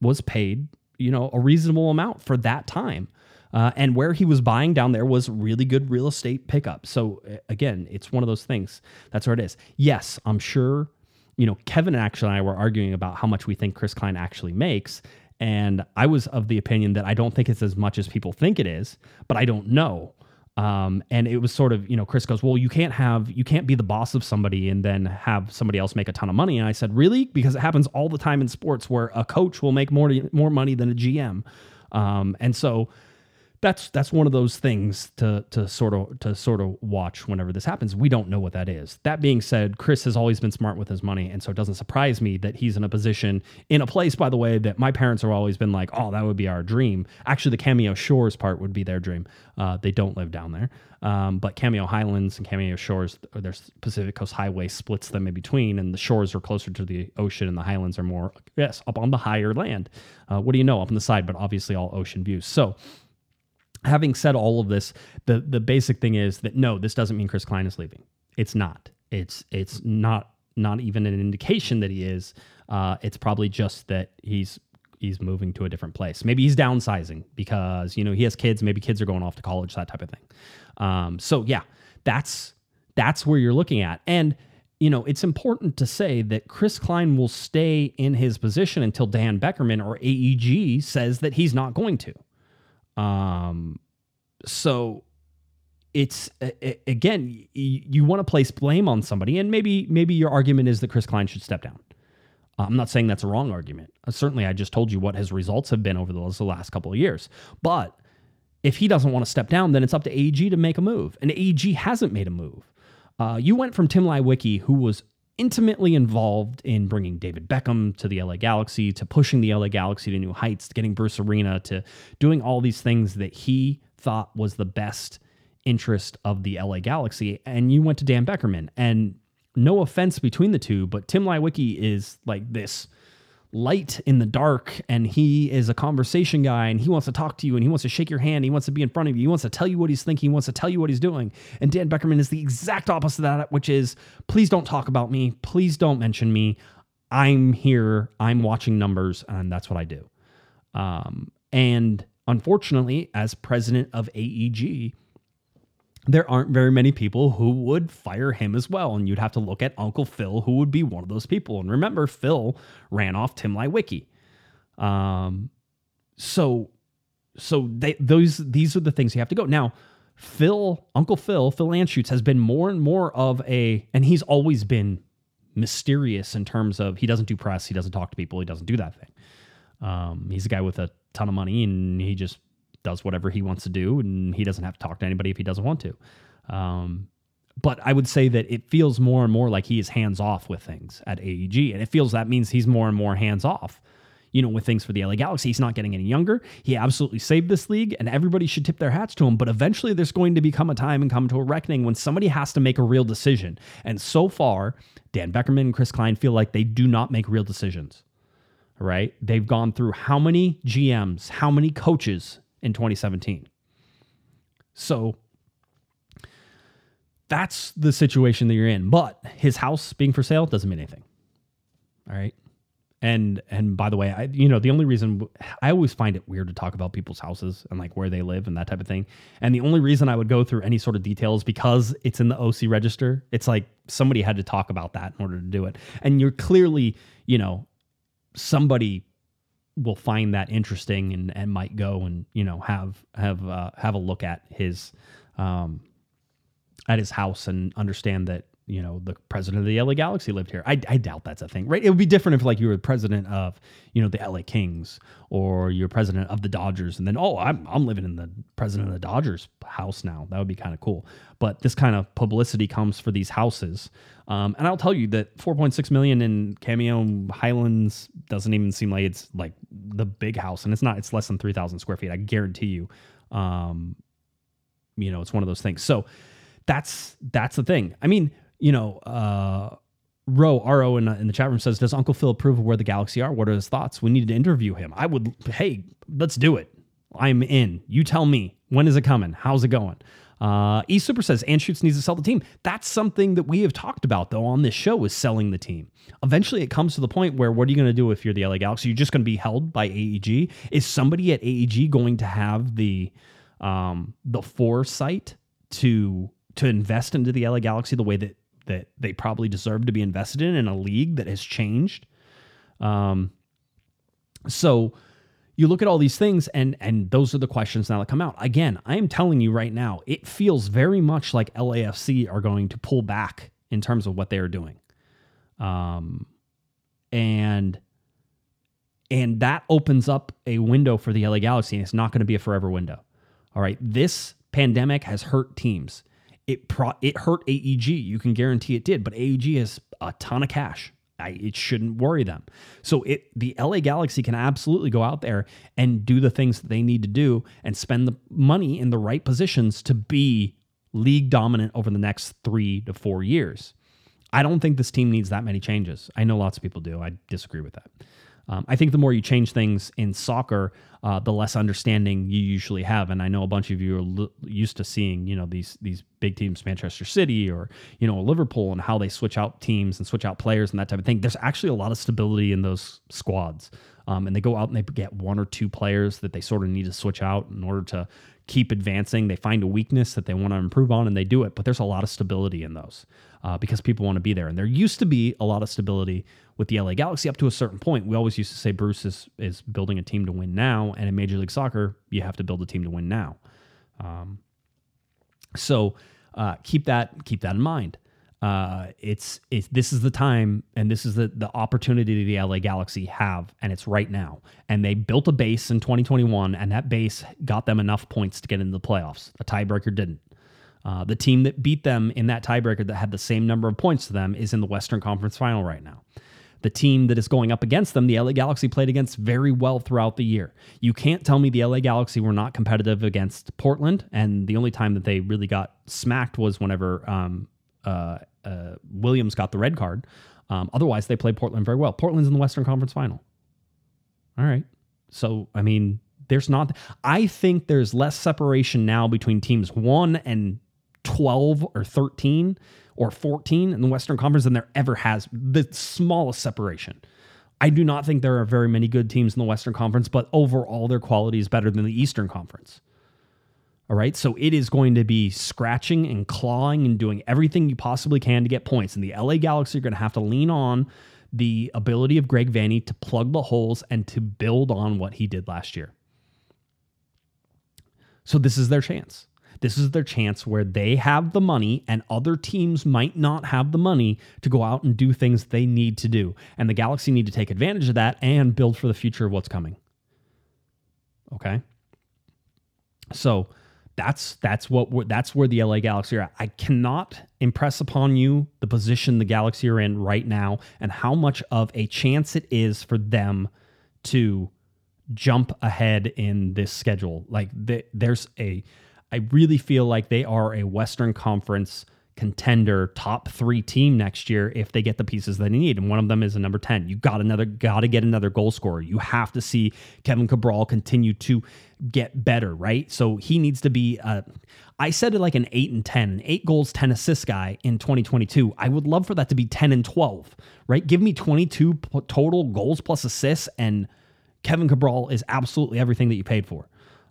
was paid, you know, a reasonable amount for that time. Uh, and where he was buying down there was really good real estate pickup. So uh, again, it's one of those things. That's where it is. Yes, I'm sure. You know, Kevin and actually and I were arguing about how much we think Chris Klein actually makes, and I was of the opinion that I don't think it's as much as people think it is, but I don't know. Um, and it was sort of, you know, Chris goes, well, you can't have, you can't be the boss of somebody and then have somebody else make a ton of money. And I said, really? Because it happens all the time in sports where a coach will make more more money than a GM. Um, and so that's that's one of those things to to sort of to sort of watch whenever this happens. We don't know what that is. That being said, Chris has always been smart with his money, and so it doesn't surprise me that he's in a position in a place, by the way, that my parents have always been like, oh, that would be our dream. Actually, the Cameo Shores part would be their dream. Uh, they don't live down there, um, but Cameo Highlands and Cameo Shores, there's Pacific Coast Highway splits them in between, and the shores are closer to the ocean, and the Highlands are more yes up on the higher land. Uh, what do you know up on the side, but obviously all ocean views. So having said all of this, the the basic thing is that no, this doesn't mean Chris Klein is leaving. It's not. It's it's not not even an indication that he is. Uh, it's probably just that he's he's moving to a different place. Maybe he's downsizing because you know he has kids. Maybe kids are going off to college, that type of thing. Um, so yeah, that's that's where you're looking at. And you know, it's important to say that Chris Klein will stay in his position until Dan Beckerman or AEG says that he's not going to. Um, so it's again, you want to place blame on somebody, and maybe maybe your argument is that Chris Klein should step down. I'm not saying that's a wrong argument. Uh, certainly, I just told you what his results have been over the last couple of years. But if he doesn't want to step down, then it's up to AEG to make a move, and AEG hasn't made a move. Uh, you went from Tim Leiweke, who was intimately involved in bringing David Beckham to the LA Galaxy, to pushing the LA Galaxy to new heights, to getting Bruce Arena, to doing all these things that he thought was the best interest of the LA Galaxy. And you went to Dan Beckerman. And no offense between the two, but Tim Leiweke is like this light in the dark and he is a conversation guy and he wants to talk to you and he wants to shake your hand he wants to be in front of you. He wants to tell you what he's thinking he wants to tell you what he's doing. And dan beckerman is the exact opposite of that which is please don't talk about me. Please don't mention me. I'm here. I'm watching numbers and that's what i do. Um, and unfortunately as president of aeg there aren't very many people who would fire him as well. And you'd have to look at Uncle Phil, who would be one of those people. And remember, Phil ran off Tim Leiweke. Um, so, so they, those these are the things you have to go now. Phil, Uncle Phil, Phil Anschutz has been more and more of a, and he's always been mysterious in terms of he doesn't do press, he doesn't talk to people, he doesn't do that thing. Um, he's a guy with a ton of money, and he just does whatever he wants to do, and he doesn't have to talk to anybody if he doesn't want to. Um, but I would say that it feels more and more like he is hands off with things at AEG, and it feels that means he's more and more hands off. You know, with things for the LA Galaxy, he's not getting any younger. He absolutely saved this league, and everybody should tip their hats to him. But eventually, there's going to become a time and come to a reckoning when somebody has to make a real decision. And so far, Dan Beckerman and Chris Klein feel like they do not make real decisions. Right? They've gone through how many GMs, how many coaches in 2017. So that's the situation that you're in. But his house being for sale doesn't mean anything. All right. And and by the way, I you know the only reason I always find it weird to talk about people's houses and like where they live and that type of thing. And the only reason I would go through any sort of details because it's in the OC register. It's like somebody had to talk about that in order to do it. And you're clearly, you know, somebody will find that interesting and, and might go and you know have have uh, have a look at his um, at his house and understand that you know the president of the LA Galaxy lived here. I, I doubt that's a thing, right? It would be different if like you were the president of you know the LA Kings or you're president of the Dodgers, and then oh I'm I'm living in the president of the Dodgers house now. That would be kind of cool. But this kind of publicity comes for these houses, um, and I'll tell you that 4.6 million in Cameo Highlands doesn't even seem like it's like the big house, and it's not. It's less than 3,000 square feet. I guarantee you. Um, you know, it's one of those things. So that's that's the thing. I mean, you know, uh, Ro Ro in, in the chat room says, "Does Uncle Phil approve of where the Galaxy are? What are his thoughts? We need to interview him. I would. Hey, let's do it. I'm in. You tell me when is it coming? How's it going?" Uh, E Super says Anschutz needs to sell the team. That's something that we have talked about though on this show is selling the team. Eventually, it comes to the point where what are you going to do if you're the LA Galaxy? You're just going to be held by AEG. Is somebody at AEG going to have the um, the foresight to to invest into the LA Galaxy the way that that they probably deserve to be invested in in a league that has changed. Um, so you look at all these things and and those are the questions now that come out. Again, I am telling you right now, it feels very much like LAFC are going to pull back in terms of what they are doing. Um, and and that opens up a window for the LA Galaxy, and it's not going to be a forever window. All right, this pandemic has hurt teams. It pro- it hurt AEG. You can guarantee it did, but AEG has a ton of cash. I, it shouldn't worry them. So it the LA Galaxy can absolutely go out there and do the things that they need to do and spend the money in the right positions to be league dominant over the next three to four years. I don't think this team needs that many changes. I know lots of people do. I disagree with that. Um, I think the more you change things in soccer, uh, the less understanding you usually have. And I know a bunch of you are l- used to seeing, you know, these these big teams, Manchester City or you know Liverpool, and how they switch out teams and switch out players and that type of thing. There's actually a lot of stability in those squads, um, and they go out and they get one or two players that they sort of need to switch out in order to keep advancing. They find a weakness that they want to improve on and they do it. But there's a lot of stability in those uh, because people want to be there. And there used to be a lot of stability with the LA Galaxy up to a certain point. We always used to say Bruce is, is building a team to win now. And in Major League Soccer, you have to build a team to win now. Um, so uh, keep that keep that in mind. Uh, it's it's this is the time and this is the the opportunity the LA Galaxy have, and it's right now. And they built a base in 2021, and that base got them enough points to get into the playoffs. A tiebreaker didn't. Uh, the team that beat them in that tiebreaker that had the same number of points to them is in the Western Conference Final right now. The team that is going up against them, the LA Galaxy played against very well throughout the year. You can't tell me the LA Galaxy were not competitive against Portland, and the only time that they really got smacked was whenever um, uh, uh, Williams got the red card. Um, otherwise, they played Portland very well. Portland's in the Western Conference Final. All right. So, I mean, there's not, I think there's less separation now between teams one and 12 or 13 or 14 in the Western Conference than there ever has. The smallest separation. I do not think there are very many good teams in the Western Conference, but overall, their quality is better than the Eastern Conference. All right. So it is going to be scratching and clawing and doing everything you possibly can to get points. And the LA Galaxy are going to have to lean on the ability of Greg Vanney to plug the holes and to build on what he did last year. So this is their chance. This is their chance where they have the money and other teams might not have the money to go out and do things they need to do. And the Galaxy need to take advantage of that and build for the future of what's coming. Okay? So that's that's what that's where the LA Galaxy are. At. I cannot impress upon you the position the Galaxy are in right now and how much of a chance it is for them to jump ahead in this schedule. Like the, there's a I really feel like they are a Western Conference contender, top three team next year if they get the pieces that they need. And one of them is a number 10. You got another, got to get another goal scorer. You have to see Kevin Cabral continue to get better, right? So he needs to be, uh, I said it like an eight and 10, an eight goals, 10 assists guy in 2022. I would love for that to be 10 and 12, right? Give me 22 total goals plus assists, and Kevin Cabral is absolutely everything that you paid for.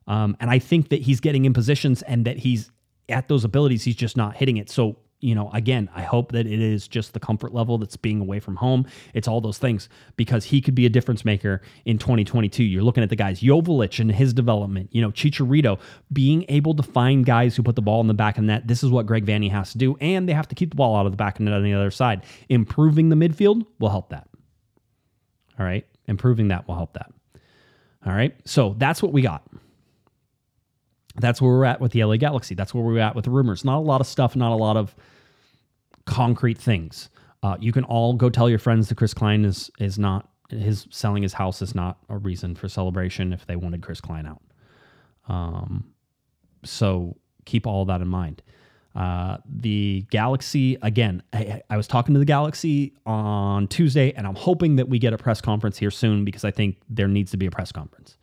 Um, and I think that he's getting in positions and that he's at those abilities, he's just not hitting it. So you know, again, I hope that it is just the comfort level that's being away from home. It's all those things because he could be a difference maker in 2022. You're looking at the guys, Joveljic and his development, you know, Chicharito being able to find guys who put the ball in the back of the net. This is what Greg Vanney has to do, and they have to keep the ball out of the back of the net on the other side. Improving the midfield will help that. All right, improving that will help that. All right, so that's what we got. That's where we're at with the LA Galaxy. That's where we're at with the rumors. Not a lot of stuff, not a lot of concrete things. Uh, you can all go tell your friends that Chris Klein is is not his selling his house is not a reason for celebration if they wanted Chris Klein out. Um, so keep all that in mind. Uh, the Galaxy again. I, I was talking to the Galaxy on Tuesday, and I'm hoping that we get a press conference here soon because I think there needs to be a press conference.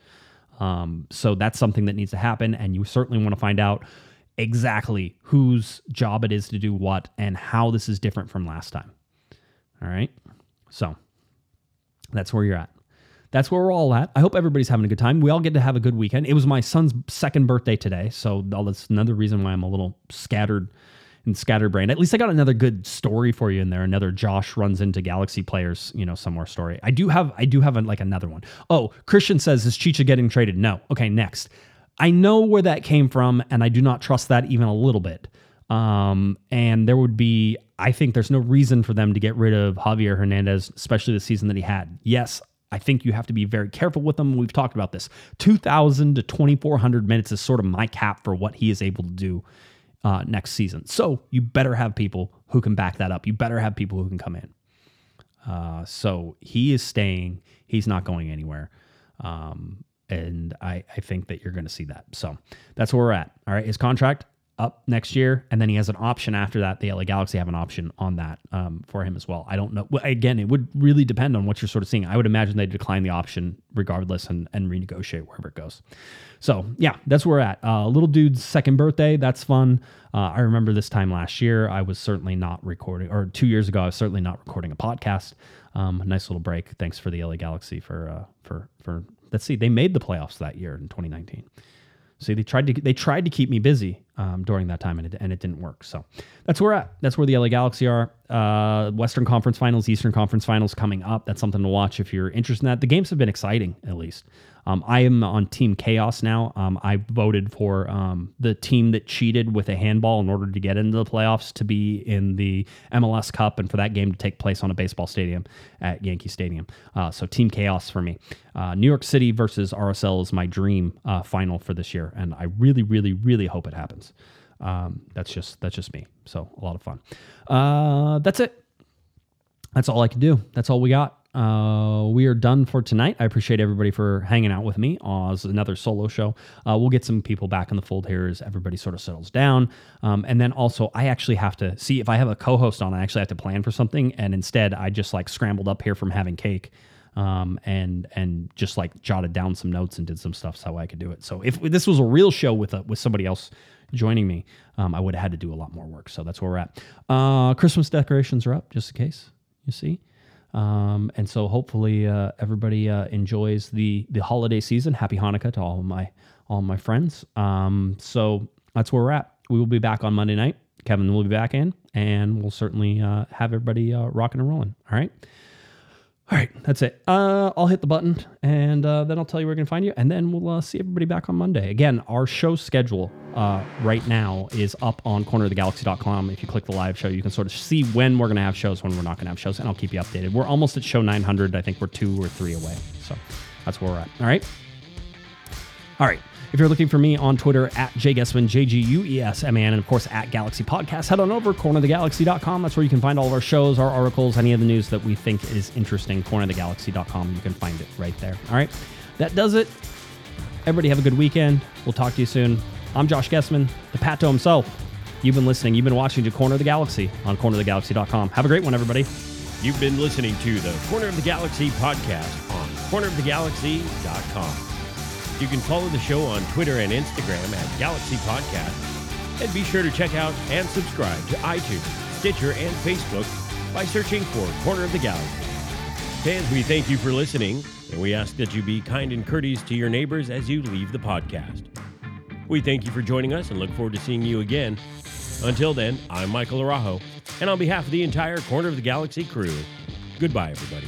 Um, so that's something that needs to happen, and you certainly want to find out exactly whose job it is to do what and how this is different from last time. All right, so that's where you're at. That's where we're all at. I hope everybody's having a good time. We all get to have a good weekend. It was my son's second birthday today, so that's another reason why I'm a little scattered and scatterbrained. At least I got another good story for you in there. Another Josh runs into Galaxy players, you know, somewhere story. I do have, I do have a, like another one. Oh, Christian says is Chicha getting traded? No. Okay, next. I know where that came from, and I do not trust that even a little bit. Um, and there would be, I think there's no reason for them to get rid of Javier Hernandez, especially the season that he had. Yes, I think you have to be very careful with him. We've talked about this. 2,000 to 2,400 minutes is sort of my cap for what he is able to do uh, next season. So you better have people who can back that up. You better have people who can come in. Uh, so he is staying. He's not going anywhere. Um, and I, I think that you're going to see that. So that's where we're at. All right. His contract up next year, and then he has an option after that. The LA Galaxy have an option on that um, for him as well. I don't know. Again, it would really depend on what you're sort of seeing. I would imagine they decline the option regardless and, and renegotiate wherever it goes. So yeah, that's where we're at. Uh, little dude's second birthday. That's fun. Uh, I remember this time last year. I was certainly not recording, or two years ago, I was certainly not recording a podcast. Um, nice little break. Thanks for the LA Galaxy for uh, for for. Let's see, they made the playoffs that year in 2019. See, they tried to they tried to keep me busy um, during that time, and it, and it didn't work. So that's where at. That's where the LA Galaxy are. Uh, Western Conference Finals, Eastern Conference Finals coming up. That's something to watch if you're interested in that. The games have been exciting, at least. Um, I am on Team Chaos now. Um, I voted for um, the team that cheated with a handball in order to get into the playoffs to be in the MLS Cup and for that game to take place on a baseball stadium at Yankee Stadium. Uh, so Team Chaos for me. Uh, New York City versus RSL is my dream uh, final for this year, and I really, really, really hope it happens. Um, that's just that's just me. So a lot of fun. Uh, that's it. That's all I can do. That's all we got. Uh, we are done for tonight. I appreciate everybody for hanging out with me uh, as another solo show. Uh, we'll get some people back in the fold here as everybody sort of settles down. Um, and then also, I actually have to see if I have a co host on, I actually have to plan for something. And instead, I just like scrambled up here from having cake. Um, and and just like jotted down some notes and did some stuff so I could do it. So if this was a real show with a, with somebody else joining me, um, I would have had to do a lot more work. So that's where we're at. Uh, Christmas decorations are up, just in case you see. Um, and so hopefully uh, everybody uh, enjoys the the holiday season. Happy Hanukkah to all of my all my friends. Um, so that's where we're at. We will be back on Monday night. Kevin will be back in, and we'll certainly uh, have everybody uh, rocking and rolling. All right. All right, that's it. Uh, I'll hit the button and uh, then I'll tell you where we can find you. And then we'll see everybody back on Monday. Again, our show schedule uh, right now is up on cornerofthegalaxy.com. If you click the live show, you can sort of see when we're going to have shows, when we're not going to have shows, and I'll keep you updated. We're almost at show 900. I think we're two or three away. So that's where we're at. All right. All right. If you're looking for me on Twitter at jguesman, J G U E S M A N, and of course at Galaxy Podcast, head on over cornerthegalaxy.com. That's where you can find all of our shows, our articles, any of the news that we think is interesting. Cornerthegalaxy.com. You can find it right there. All right. That does it. Everybody have a good weekend. We'll talk to you soon. I'm Josh Guesman, the Pato himself. You've been listening. You've been watching to Corner of the Galaxy on cornerthegalaxy.com. Have a great one, everybody. You've been listening to the Corner of the Galaxy podcast on cornerofthegalaxy.com. You can follow the show on Twitter and Instagram at Galaxy Podcast. And be sure to check out and subscribe to iTunes, Stitcher, and Facebook by searching for Corner of the Galaxy. Fans, we thank you for listening, and we ask that you be kind and courteous to your neighbors as you leave the podcast. We thank you for joining us and look forward to seeing you again Until then, I'm Michael Arajo, and on behalf of the entire Corner of the Galaxy crew, goodbye, everybody.